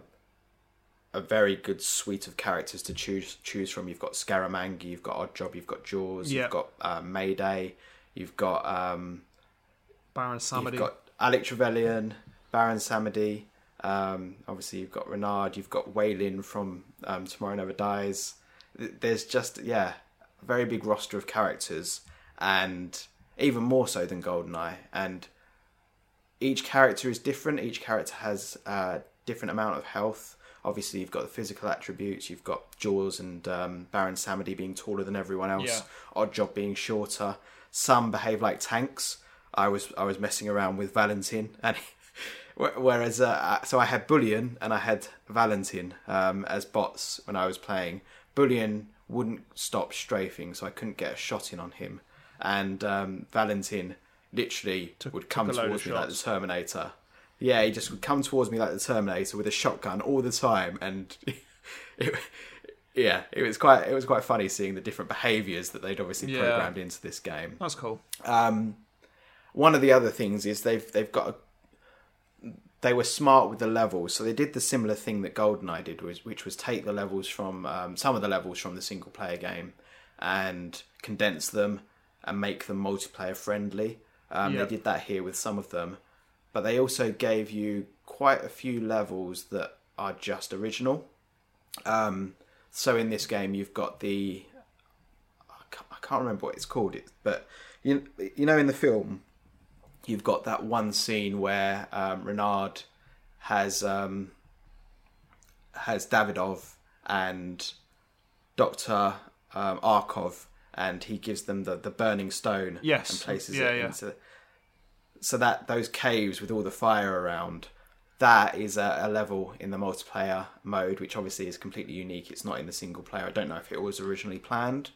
a very good suite of characters to choose choose from. You've got Scaramanga, you've got Oddjob, you've got Jaws, Yeah. you've got uh, Mayday, you've got um, Baron Samedi. you've got Alec Trevelyan, Baron Samedi. Um, obviously, you've got Renard, you've got Wai Lin from um, Tomorrow Never Dies. There's just yeah, a very big roster of characters, and even more so than Goldeneye. And each character is different. Each character has a different amount of health. Obviously, you've got the physical attributes. You've got Jaws and um, Baron Samedi being taller than everyone else. Yeah. Oddjob being shorter. Some behave like tanks. I was I was messing around with Valentin, and whereas uh, so I had Bullion and I had Valentin um, as bots when I was playing. Bullion wouldn't stop strafing, so I couldn't get a shot in on him, and um, Valentin literally would come took a load towards me like the. Terminator. Yeah, he just would come towards me like the Terminator with a shotgun all the time, and it, yeah, it was quite it was quite funny seeing the different behaviours that they'd obviously Yeah. programmed into this game. That's cool. Um, one of the other things is they've they've got a, they were smart with the levels, so they did the similar thing that GoldenEye did, was which was take the levels from um, some of the levels from the single player game and condense them and make them multiplayer friendly. Um, Yep. They did that here with some of them, but they also gave you quite a few levels that are just original. Um, so in this game, you've got the I can't, remember what it's called, but you you know in the film, you've got that one scene where um, Renard has um, has Davidov and Doctor um, Arkov, and he gives them the, the burning stone Yes. and places Yeah, it yeah. into. So that those caves with all the fire around, that is a, a level in the multiplayer mode, which obviously is completely unique. It's not in the single player. I don't know if it was originally planned,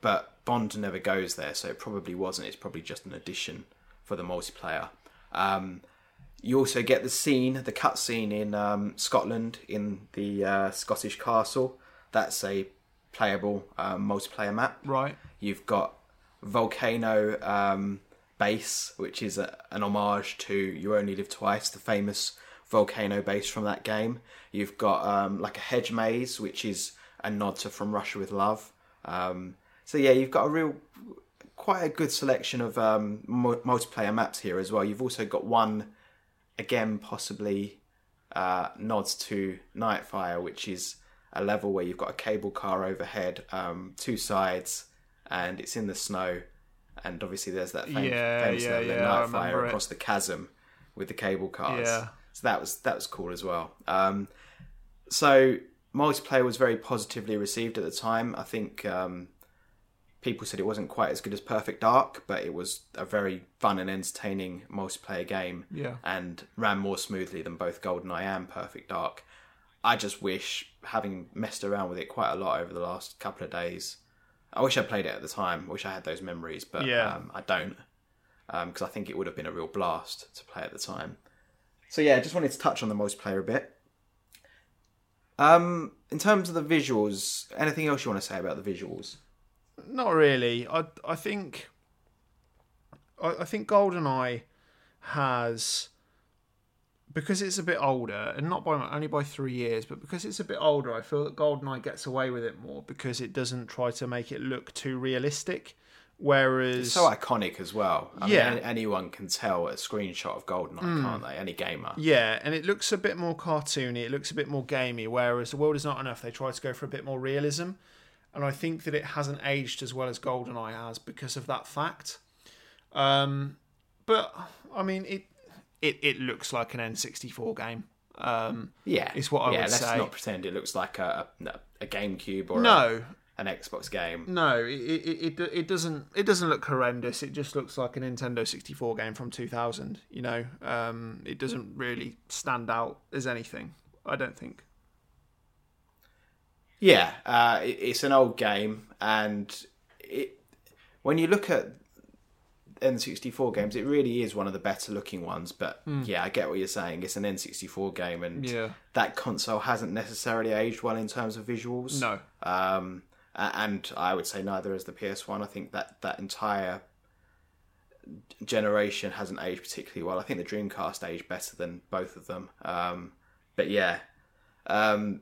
but Bond never goes there, so it probably wasn't. It's probably just an addition for the multiplayer. Um, you also get the scene, the cut scene in um, Scotland in the uh, Scottish castle. That's a playable um, multiplayer map. Right. You've got Volcano um, Base, which is a, an homage to You Only Live Twice, the famous volcano base from that game. You've got um, like a hedge maze, which is a nod to From Russia with Love. Um, so yeah, you've got a real, quite a good selection of um, mu- multiplayer maps here as well. You've also got one, again possibly uh, nods to Nightfire, which is a level where you've got a cable car overhead, um, two sides, and it's in the snow. And obviously, there's that fam- Yeah, famous yeah, level yeah, Nightfire remember it. across the chasm with the cable cars. Yeah. So that was that was cool as well. Um, so multiplayer was very positively received at the time. I think um, people said it wasn't quite as good as Perfect Dark, but it was a very fun and entertaining multiplayer game Yeah. and ran more smoothly than both GoldenEye and Perfect Dark. I just wish, having messed around with it quite a lot over the last couple of days, I wish I played it at the time. I wish I had those memories, but Yeah. um, I don't because I think it would have been a real blast to play at the time. So yeah, I just wanted to touch on the multiplayer a bit. Um, in terms of the visuals, anything else you want to say about the visuals? Not really. I I think I, I think GoldenEye has because it's a bit older and not by only by three years, but because it's a bit older, I feel that GoldenEye gets away with it more because it doesn't try to make it look too realistic. Whereas It's so iconic as well. I Yeah. Mean, anyone can tell a screenshot of GoldenEye, hmm. can't they? Any gamer. Yeah, and it looks a bit more cartoony. It looks a bit more gamey. Whereas the world is not enough. They try to go for a bit more realism, and I think that it hasn't aged as well as GoldenEye has because of that fact. Um, but I mean, it it it looks like an N64 game. Um, Yeah, Is what I yeah, would let's say. not pretend it looks like a a, a GameCube or a, no, an Xbox game. no, it, it it it doesn't it doesn't look horrendous. It just looks like a Nintendo 64 game from 2000. You know, um, it doesn't really stand out as anything. I don't think. Yeah, uh, it, it's an old game, and it when you look at N64 games, it really is one of the better looking ones. But yeah, I get what you're saying. It's an N64 game, and. Yeah. that console hasn't necessarily aged well in terms of visuals. No. Um, and I would say neither has the PS1. I think that that entire generation hasn't aged particularly well. I think the Dreamcast aged better than both of them. Um, but yeah, um,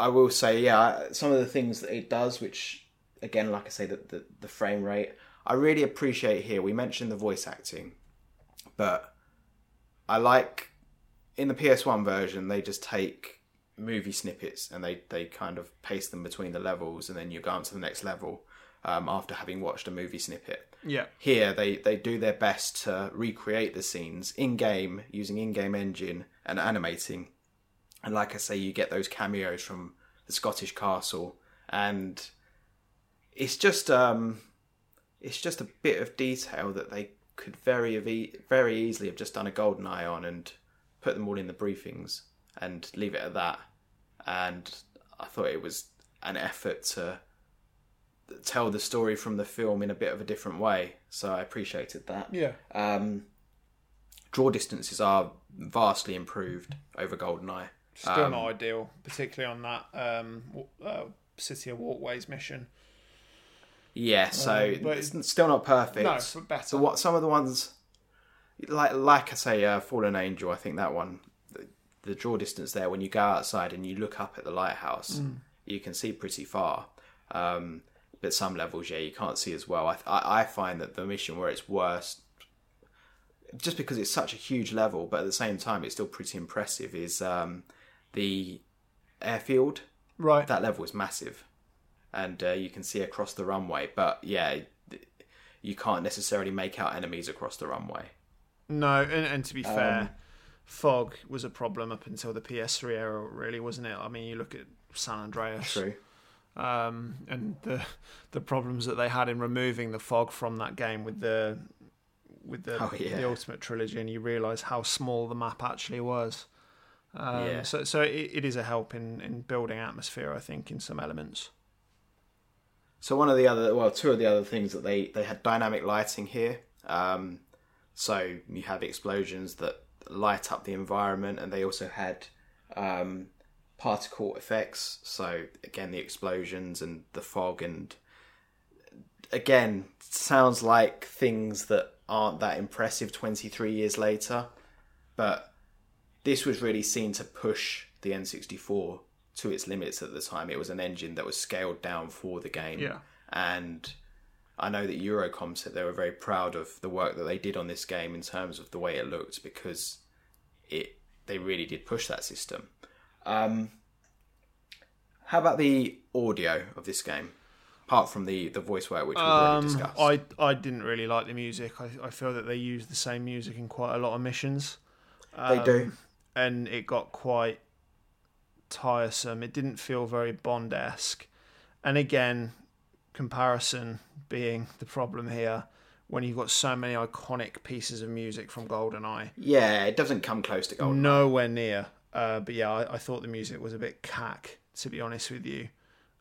I will say, yeah, some of the things that it does, which again, like I say, the, the, the frame rate, I really appreciate here. We mentioned the voice acting, but I like in the PS1 version, they just take movie snippets and they, they kind of paste them between the levels, and then you go on to the next level um, after having watched a movie snippet. Yeah. Here, they, they do their best to recreate the scenes in game using in game engine and animating. And like I say, you get those cameos from the Scottish castle, and it's just um, it's just a bit of detail that they could very very easily have just done a golden eye on and put them all in the briefings and leave it at that. And I thought it was an effort to tell the story from the film in a bit of a different way. So I appreciated that. Yeah. Um, draw distances are vastly improved over GoldenEye. Still Um, not ideal, particularly on that um, uh, City of Walkways mission. Yeah, so Um, but it's still not perfect. No, but better. So what? Some of the ones, like like I say, uh, Fallen Angel. I think that one, the, the draw distance there when you go outside and you look up at the lighthouse, Mm. you can see pretty far. Um, but some levels, yeah, you can't see as well. I, I I find that the mission where it's worst, just because it's such a huge level, but at the same time it's still pretty impressive, is um, the airfield. right. That level is massive, and uh, you can see across the runway. But yeah, you can't necessarily make out enemies across the runway. No, and, and to be Um, fair, fog was a problem up until the PS3 era, really, wasn't it? I mean, you look at San Andreas, True. um, and the the problems that they had in removing the fog from that game with the with the, Oh, yeah. the Ultimate Trilogy, and you realise how small the map actually was. Um, Yeah. So, so it, it is a help in, in building atmosphere, I think, in some elements. So one of the other, well, two of the other things that they they had dynamic lighting here. Um, so you have explosions that light up the environment, and they also had um, particle effects. So again, the explosions and the fog, and again, sounds like things that aren't that impressive 23 years later, but this was really seen to push the N64 to its limits at the time. It was an engine that was scaled down for the game. Yeah. And I know that Eurocom said they were very proud of the work that they did on this game in terms of the way it looked because it they really did push that system. Um, how about the audio of this game? Apart from the, the voice work, which we've already Um, discussed. I I didn't really like the music. I, I feel that they use the same music in quite a lot of missions. they do. And it got quite tiresome. It didn't feel very Bond esque. And again, comparison being the problem here when you've got so many iconic pieces of music from GoldenEye. Yeah, it doesn't come close to Golden. Nowhere near. Uh, but yeah, I, I, thought the music was a bit cack, to be honest with you.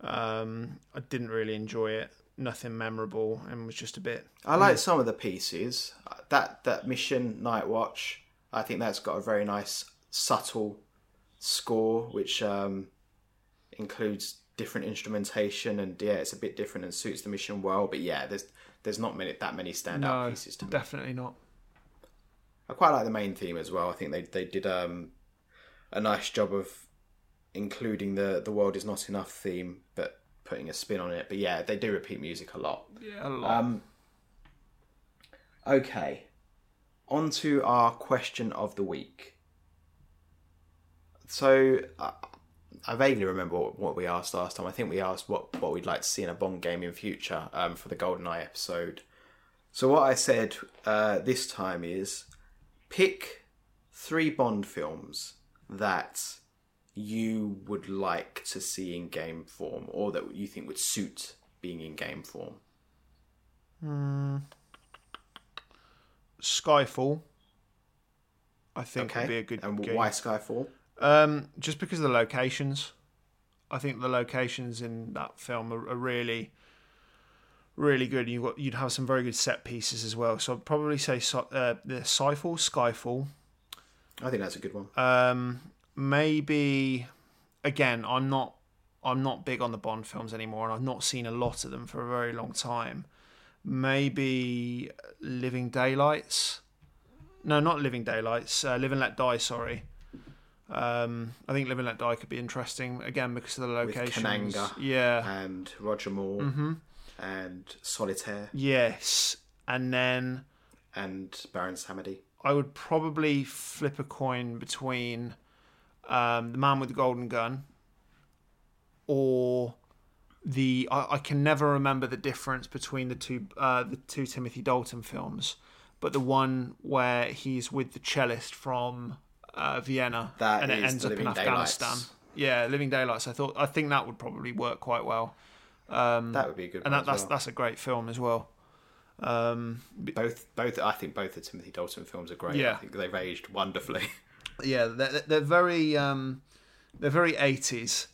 Um, I didn't really enjoy it. Nothing memorable, and was just a bit. I like some of the pieces. That that mission Night Watch, I think that's got a very nice subtle score, which um, includes different instrumentation, and yeah, it's a bit different and suits the mission well. But yeah, there's there's not many that many standout No, pieces to me. definitely not. I quite like the main theme as well. I think they they did um, a nice job of including the the world is not enough theme, but putting a spin on it. But yeah, they do repeat music a lot. Yeah, a lot. Um, okay, on to our question of the week. So I, I vaguely remember what, what we asked last time. I think we asked what, what we'd like to see in a Bond game in future um, for the GoldenEye episode. So what I said uh, this time is pick three Bond films that you would like to see in game form, or that you think would suit being in game form. Skyfall, I think Okay, would be a good and game. why Skyfall? Um, just because of the locations. I think the locations in that film are, are really, really good. You've got you'd have some very good set pieces as well. So I'd probably say uh, the Skyfall, Skyfall. I think that's a good one. Um, maybe again, I'm not I'm not big on the Bond films anymore, and I've not seen a lot of them for a very long time. Maybe Living Daylights. No, not Living Daylights. Uh, Live and Let Die. Sorry. Um, I think Living and Let Die could be interesting again because of the locations. Kananga. Yeah. and Roger Moore hmm and Solitaire Yes, and then and Baron Samedi. I would probably flip a coin between um, the man with the golden gun or the I, I can never remember the difference between the two uh, the two Timothy Dalton films, but the one where he's with the cellist from uh, Vienna That and it ends up in Afghanistan. Daylights. Yeah, Living Daylights. I thought I think that would probably work quite well, um, That would be a good and one. that, that's well. that's a great film as well. Um, both both I think both the Timothy Dalton films are great. Yeah. I think they've aged wonderfully. yeah, they're, they're very um, they're very eighties,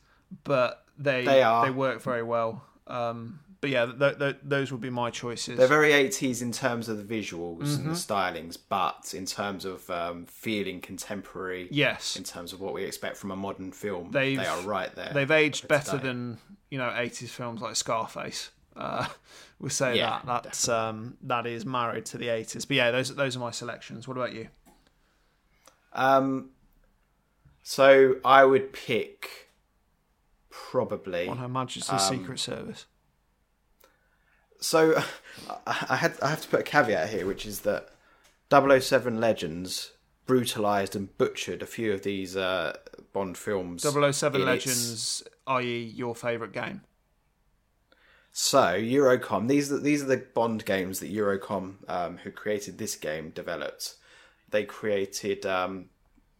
but they They are. they work very well. Um, but yeah, th- th- those would be my choices. They're very 80s in terms of the visuals Mm-hmm. and the stylings, but in terms of um, feeling contemporary, yes, in terms of what we expect from a modern film, They've- they are right there. they've aged better today. than you know eighties films like Scarface. Uh, we'll say Yeah, that that's um, that is married to the eighties. But yeah, those those are my selections. What about you? Um, so I would pick probably. On Her Majesty's Um, Secret Service. So I had I have to put a caveat here, which is that 007 Legends brutalized and butchered a few of these uh, Bond films. 007 in its- Legends, i.e., your favourite game. So Eurocom, these are these are the Bond games that Eurocom, um, who created this game, developed. They created um,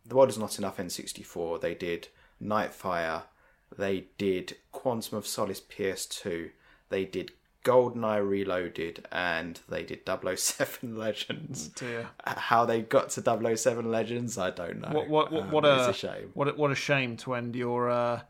the world is not enough N64. They did Nightfire. They did Quantum of Solace PS2. They did GoldenEye Reloaded, and they did 007 Legends. Dear. How they got to 007 Legends, I don't know. What what what, Um, what a, it's a shame. What a, what a shame to end your uh,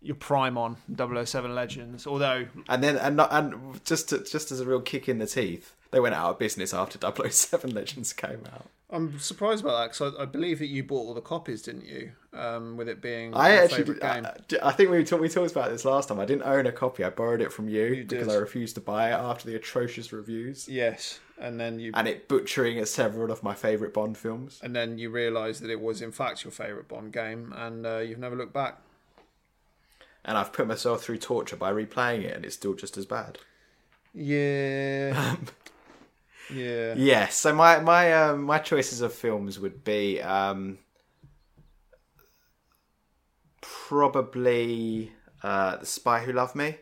your prime on 007 Legends. Although And then and not, and just to, just as a real kick in the teeth, they went out of business after 007 Legends came out. I'm surprised about that because I, I believe that you bought all the copies, didn't you? Um, with it being I actually, did, game. I, I think we talked, we talked about this last time. I didn't own a copy. I borrowed it from you, because did. I refused to buy it after the atrocious reviews yes, and then you and it butchering at several of my favourite Bond films. and then you realised that it was in fact your favourite Bond game, and uh, you've never looked back. And I've put myself through torture by replaying it, and it's still just as bad. Yeah, yeah. Yes. So my my um, my choices of films would be um, probably uh, The Spy Who Loved Me,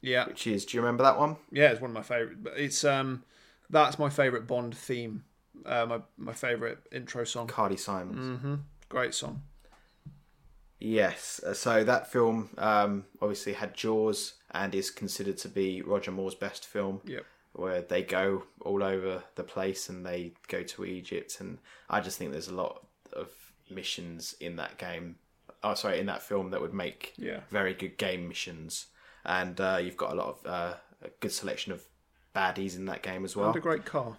Yeah, which is. Do you remember that one? yeah, it's one of my favourite. But it's um, that's my favourite Bond theme. Uh, my my favourite intro song. Carly Simons. hmm Great song. Yes, uh, so that film um, obviously had Jaws and is considered to be Roger Moore's best film. Yep. Where they go all over the place and they go to Egypt, and I just think there's a lot of missions in that game. Oh, sorry, in that film that would make Yeah. very good game missions, and uh, you've got a lot of uh, a good selection of baddies in that game as well. And a great car.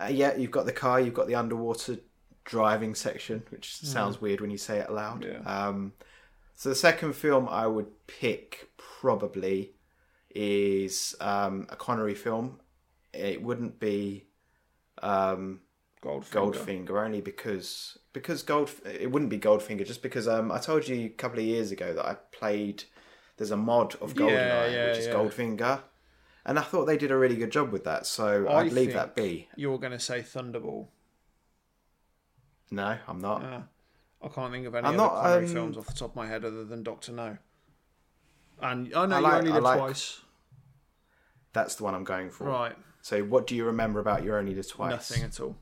Uh, yeah, you've got the car, you've got the underwater driving section, which sounds weird when you say it aloud. Yeah. Um, so the second film I would pick probably is um, a Connery film. It wouldn't be um, Goldfinger. Goldfinger only because because Gold it wouldn't be Goldfinger just because um, I told you a couple of years ago that I played. There's a mod of Goldeneye Yeah, yeah, which is yeah. Goldfinger, and I thought they did a really good job with that. So I I'd leave that be. You're going to say Thunderball. No, I'm not. Uh, I can't think of any I'm other not, Connery um, films off the top of my head other than Doctor No. And I know I you like- only I live like- twice. That's the one I'm going for. Right. So what do you remember about You Only Live Twice? Nothing at all.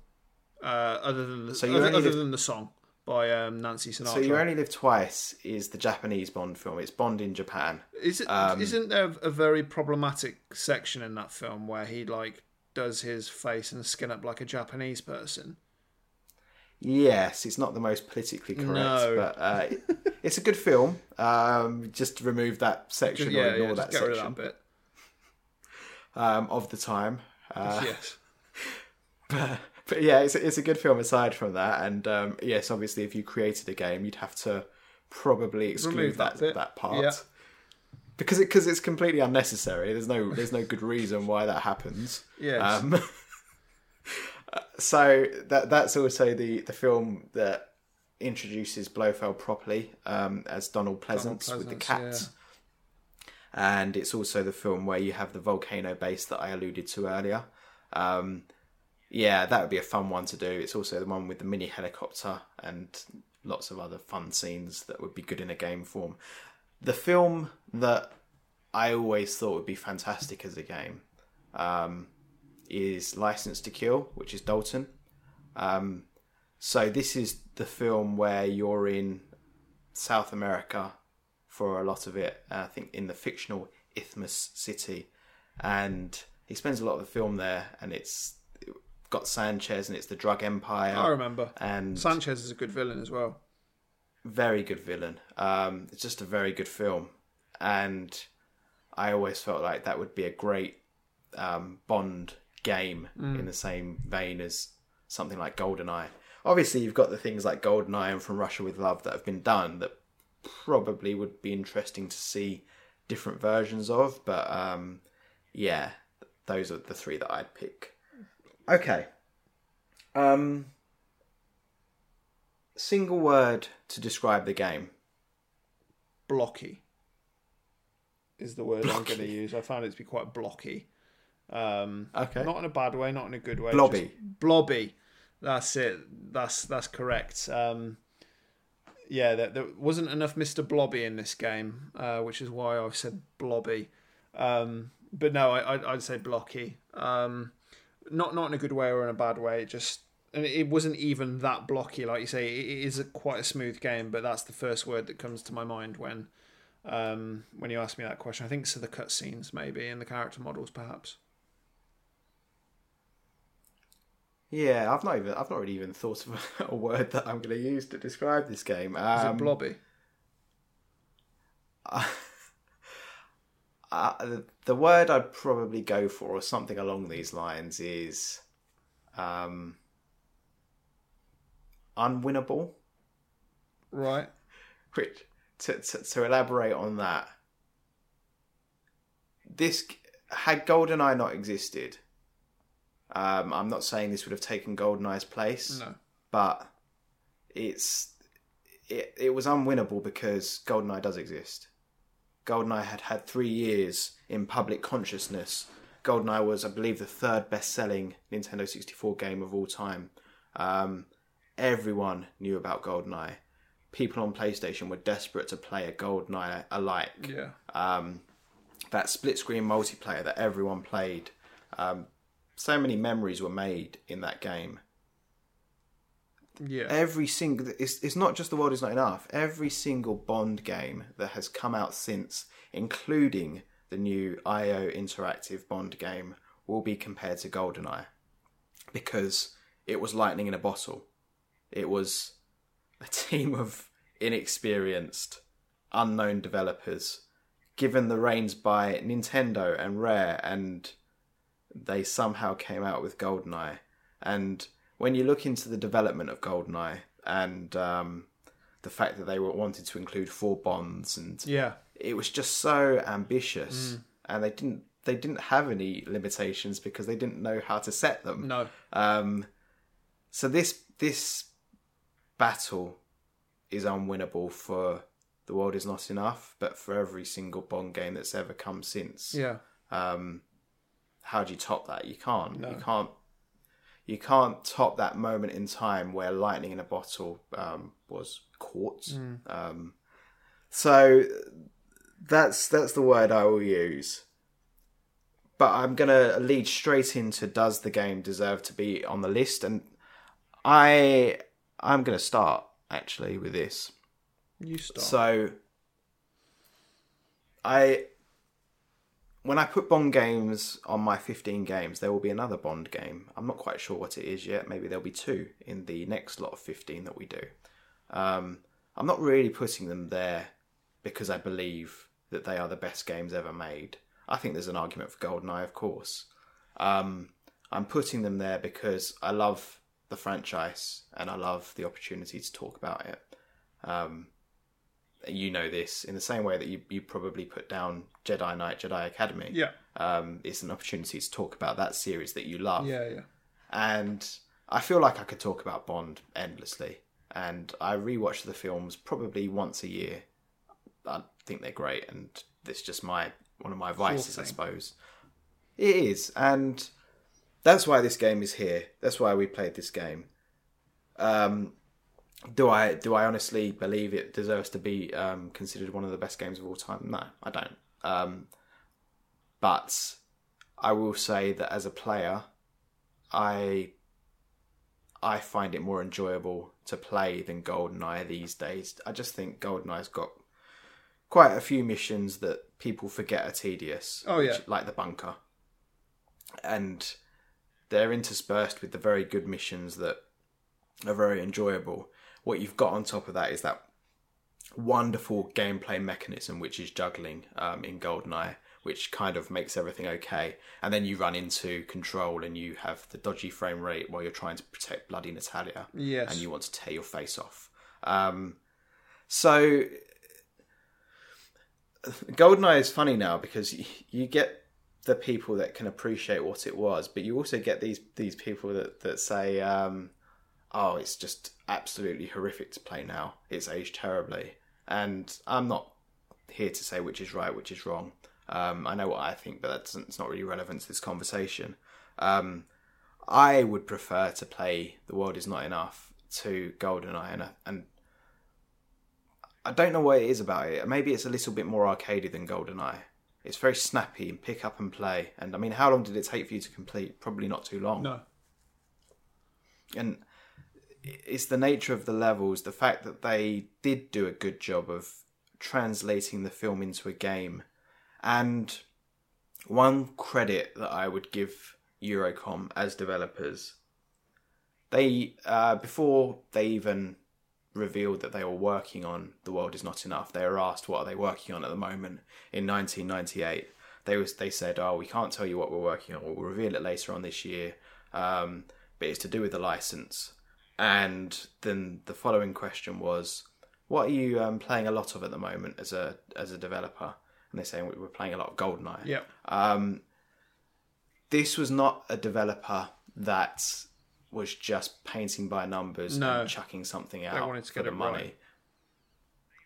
Uh, other than the, So other, Only other Live- than the song by um, Nancy Sinatra. So You Only Live Twice is the Japanese Bond film. It's Bond in Japan. Is it, um, not there a very problematic section in that film where he like does his face and skin up like a Japanese person? Yes, it's not the most politically correct, No. but uh, it's a good film. Um, just remove that section Just, or yeah, ignore yeah, that just get rid section of that bit. Um, of the time. Uh, yes. but yeah, it's a, it's a good film aside from that. And um, yes, obviously, if you created a game, you'd have to probably exclude Remove that that that, part Yeah. because it because it's completely unnecessary. There's no there's no good reason why that happens. Yes. Um, so that that's also the the film that introduces Blofeld properly um, as Donald Pleasence, with the Pleasence, cat. And it's also the film where you have the volcano base that I alluded to earlier. Um, yeah, that would be a fun one to do. It's also the one with the mini helicopter and lots of other fun scenes that would be good in a game form. The film that I always thought would be fantastic as a game um, is Licence to Kill, which is Dalton. Um, so this is the film where you're in South America for a lot of it. I think in the fictional Isthmus City, and he spends a lot of the film there, and it's got Sanchez, and it's the drug empire, I remember. and Sanchez is a good villain as well. very good villain. Um, it's just a very good film, and I always felt like that would be a great um, Bond game in the same vein as something like GoldenEye. Obviously, you've got the things like GoldenEye and From Russia with Love that have been done that probably would be interesting to see different versions of, but um, yeah, those are the three that I'd pick. Okay. Um, single word to describe the game. Blocky is the word I'm going to use. I found it to be quite blocky. Um, Okay. Not in a bad way, not in a good way. Blobby. blobby. That's it. That's that's correct. Um, yeah, there, there wasn't enough Mr. Blobby in this game, uh, which is why I've said blobby. Um, but no, I, I'd, I'd say blocky. Um, not not in a good way or in a bad way. It just and it wasn't even that blocky, like you say. It it is a, quite a smooth game, but that's the first word that comes to my mind when um, when you ask me that question. I think so. The cutscenes, maybe, and the character models, perhaps. Yeah, I've not even I've not really even thought of a word that I'm going to use to describe this game. Is Um, it blobby? uh, the word I'd probably go for, or something along these lines, is um, unwinnable. Right. Which to, to to elaborate on that, this had GoldenEye not existed. Um, I'm not saying this would have taken GoldenEye's place. No. but it's it, it was unwinnable because GoldenEye does exist. GoldenEye had had three years in public consciousness. GoldenEye was, I believe, the third best-selling Nintendo 64 game of all time. Um, everyone knew about GoldenEye. People on PlayStation were desperate to play a GoldenEye alike Yeah. um, that split screen multiplayer that everyone played. Um, so many memories were made in that game. Yeah. Every single it's it's not just the world is not enough. Every single Bond game that has come out since, including the new IO interactive Bond game, will be compared to GoldenEye because it was lightning in a bottle. It was a team of inexperienced, unknown developers given the reins by Nintendo and Rare, and they somehow came out with GoldenEye. And when you look into the development of GoldenEye and um, the fact that they were wanted to include four bonds, and Yeah. it was just so ambitious, and they didn't they didn't have any limitations because they didn't know how to set them. No. Um, so this this battle is unwinnable for the world is not enough, but for every single Bond game that's ever come since. Yeah. Um, how do you top that? You can't. No. You can't. You can't top that moment in time where lightning in a bottle um, was caught. Mm. Um, so that's that's the word I will use. But I'm gonna lead straight into does the game deserve to be on the list? And I I'm gonna start actually with this. You start. So I when I put Bond games on my 15 games, there will be another Bond game. I'm not quite sure what it is yet. Maybe there'll be two in the next lot of 15 that we do. Um, I'm not really putting them there because I believe that they are the best games ever made. I think there's an argument for GoldenEye, of course. Um, I'm putting them there because I love the franchise and I love the opportunity to talk about it. Um, you know this in the same way that you, you probably put down Jedi Knight, Jedi Academy. yeah. Um, it's an opportunity to talk about that series that you love. Yeah. Yeah. And I feel like I could talk about Bond endlessly. And I rewatch the films probably once a year. I think they're great, and it's just my one of my vices, I suppose. It is, and that's why this game is here. That's why we played this game. Um, do I do I honestly believe it deserves to be um, considered one of the best games of all time? No, I don't. Um, but I will say that as a player, I I find it more enjoyable to play than GoldenEye these days. I just think GoldenEye's got quite a few missions that people forget are tedious. Oh, yeah. which- like the bunker, and they're interspersed with the very good missions that are very enjoyable. What you've got on top of that is that wonderful gameplay mechanism, which is juggling um, in GoldenEye, which kind of makes everything okay. And then you run into control and you have the dodgy frame rate while you're trying to protect bloody Natalia Yes. and you want to tear your face off. Um, so GoldenEye is funny now because you get the people that can appreciate what it was, but you also get these these people that that say, um, "Oh, it's just absolutely horrific to play now. It's aged terribly." And I'm not here to say which is right, which is wrong. Um, I know what I think, but that doesn't, it's not really relevant to this conversation. Um, I would prefer to play The World Is Not Enough to GoldenEye, and, and I don't know what it is about it. Maybe it's a little bit more arcadey than GoldenEye. It's very snappy and pick up and play. And I mean, how long did it take for you to complete? Probably not too long no. and it's the nature of the levels the fact that they did do a good job of translating the film into a game. And one credit that i would give eurocom as developers they uh, before they even revealed that they were working on the world is not enough they were asked what are they working on at the moment in 1998 they was they said oh we can't tell you what we're working on. We'll reveal it later on this year. Um, but it's to do with the license. And then the following question was, "What are you um, playing a lot of at the moment as a as a developer?" And they're saying we're playing a lot of Goldeneye. Yeah. Um, this was not a developer that was just painting by numbers No. and chucking something out wanted to for get the money. right.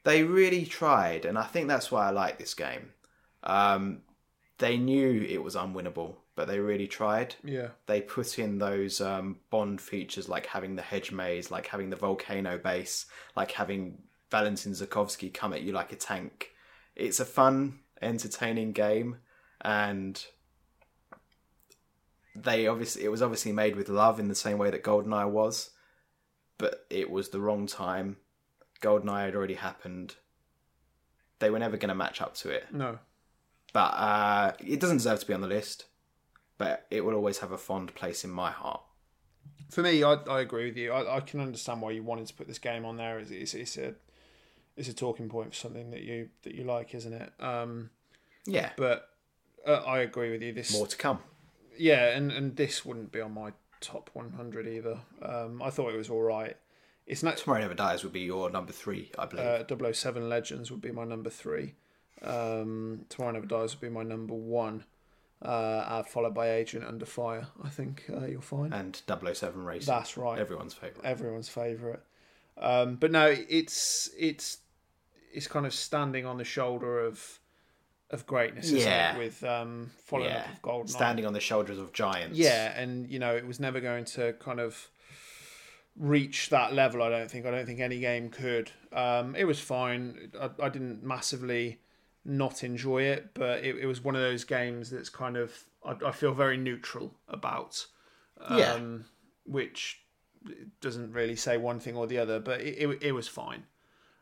They really tried, and I think that's why I like this game. Um, they knew it was unwinnable, but they really tried Yeah. they put in those um, Bond features like having the hedge maze, like having the volcano base, like having Valentin Zukovsky come at you like a tank. It's a fun, entertaining game, and they obviously it was obviously made with love in the same way that GoldenEye was. but it was the wrong time. GoldenEye had already happened. They were never going to match up to it. No. But uh, it doesn't deserve to be on the list. But it will always have a fond place in my heart. For me, I, I agree with you. I, I can understand why you wanted to put this game on there. It's, it's, it's a it's a talking point for something that you that you like, isn't it? Um, Yeah, but uh, I agree with you. This more to come. yeah, and and this wouldn't be on my top 100 either. Um, I thought it was all right. It's not Tomorrow Never Dies would be your number three, I believe. uh, 007 Legends would be my number three. Um, Tomorrow Never Dies would be my number one. Uh, followed by Agent Under Fire. I think uh, you'll find and 007 Racing. that's right. Everyone's favourite. everyone's favourite. Um, but no, it's it's it's kind of standing on the shoulder of of greatness, isn't Yeah. it? With um, following Yeah. up of Golden Standing on the shoulders of giants. Yeah, and you know it was never going to kind of reach that level. I don't think. I don't think any game could. Um, it was fine. I, I didn't massively not enjoy it, but it, it was one of those games that's kind of I, I feel very neutral about. Um, Yeah. Which doesn't really say one thing or the other, but it, it, it was fine.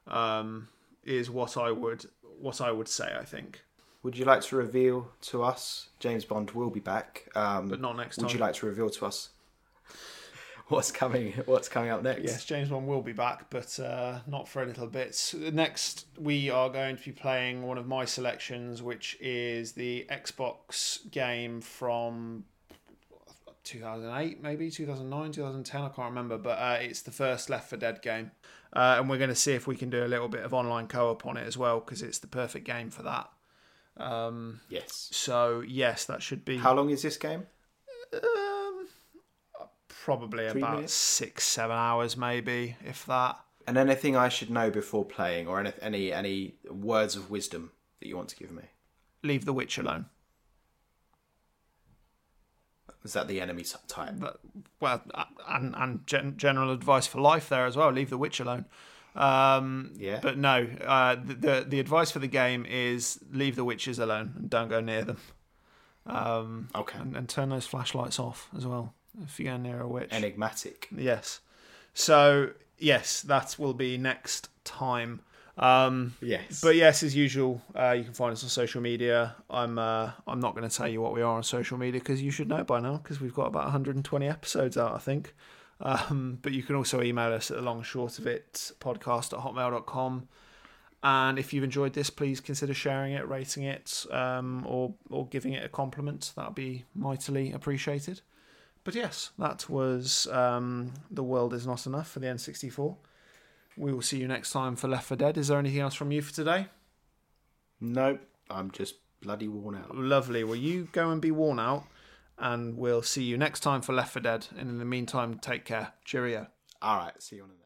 Um, is what I would what I would say. I think, Would you like to reveal to us? James Bond will be back. Um, but not next time. would you like to reveal to us what's coming? What's coming up next? Yes, James Bond will be back, but uh, not for a little bit. Next, we are going to be playing one of my selections, which is the Xbox game from 2008, maybe 2009, 2010. I can't remember, but uh, it's the first Left 4 Dead game, uh, and we're going to see if we can do a little bit of online co-op on it as well because it's the perfect game for that. Um, Yes. so yes, that should be How long is this game? Probably Three about minutes? six, seven hours, maybe if that. And anything I should know before playing, or any any any words of wisdom that you want to give me? Leave the witch alone. Is that the enemy s- type? but well, and and gen- general advice for life there as well. Leave the witch alone. Um, Yeah. But no, uh, the, the the advice for the game is leave the witches alone and don't go near them. Um, Okay. and, and turn those flashlights off as well if you go near a witch. Enigmatic. yes. So yes, that will be next time. Um, Yes. but yes, as usual, uh, you can find us on social media. I'm uh, I'm not going to tell you what we are on social media because you should know by now because we've got about 120 episodes out, I think. Um, but you can also email us at the long short of it podcast at hotmail.com. And if you've enjoyed this, please consider sharing it, rating it, um, or or giving it a compliment. That would be mightily appreciated. But yes, that was um, the world is not enough for the N64. We will see you next time for Left 4 Dead. Is there anything else from you for today? nope. I'm just bloody worn out. Lovely. Well, you go and be worn out, and we'll see you next time for Left 4 Dead. And in the meantime, take care. Cheerio. All right. See you on the.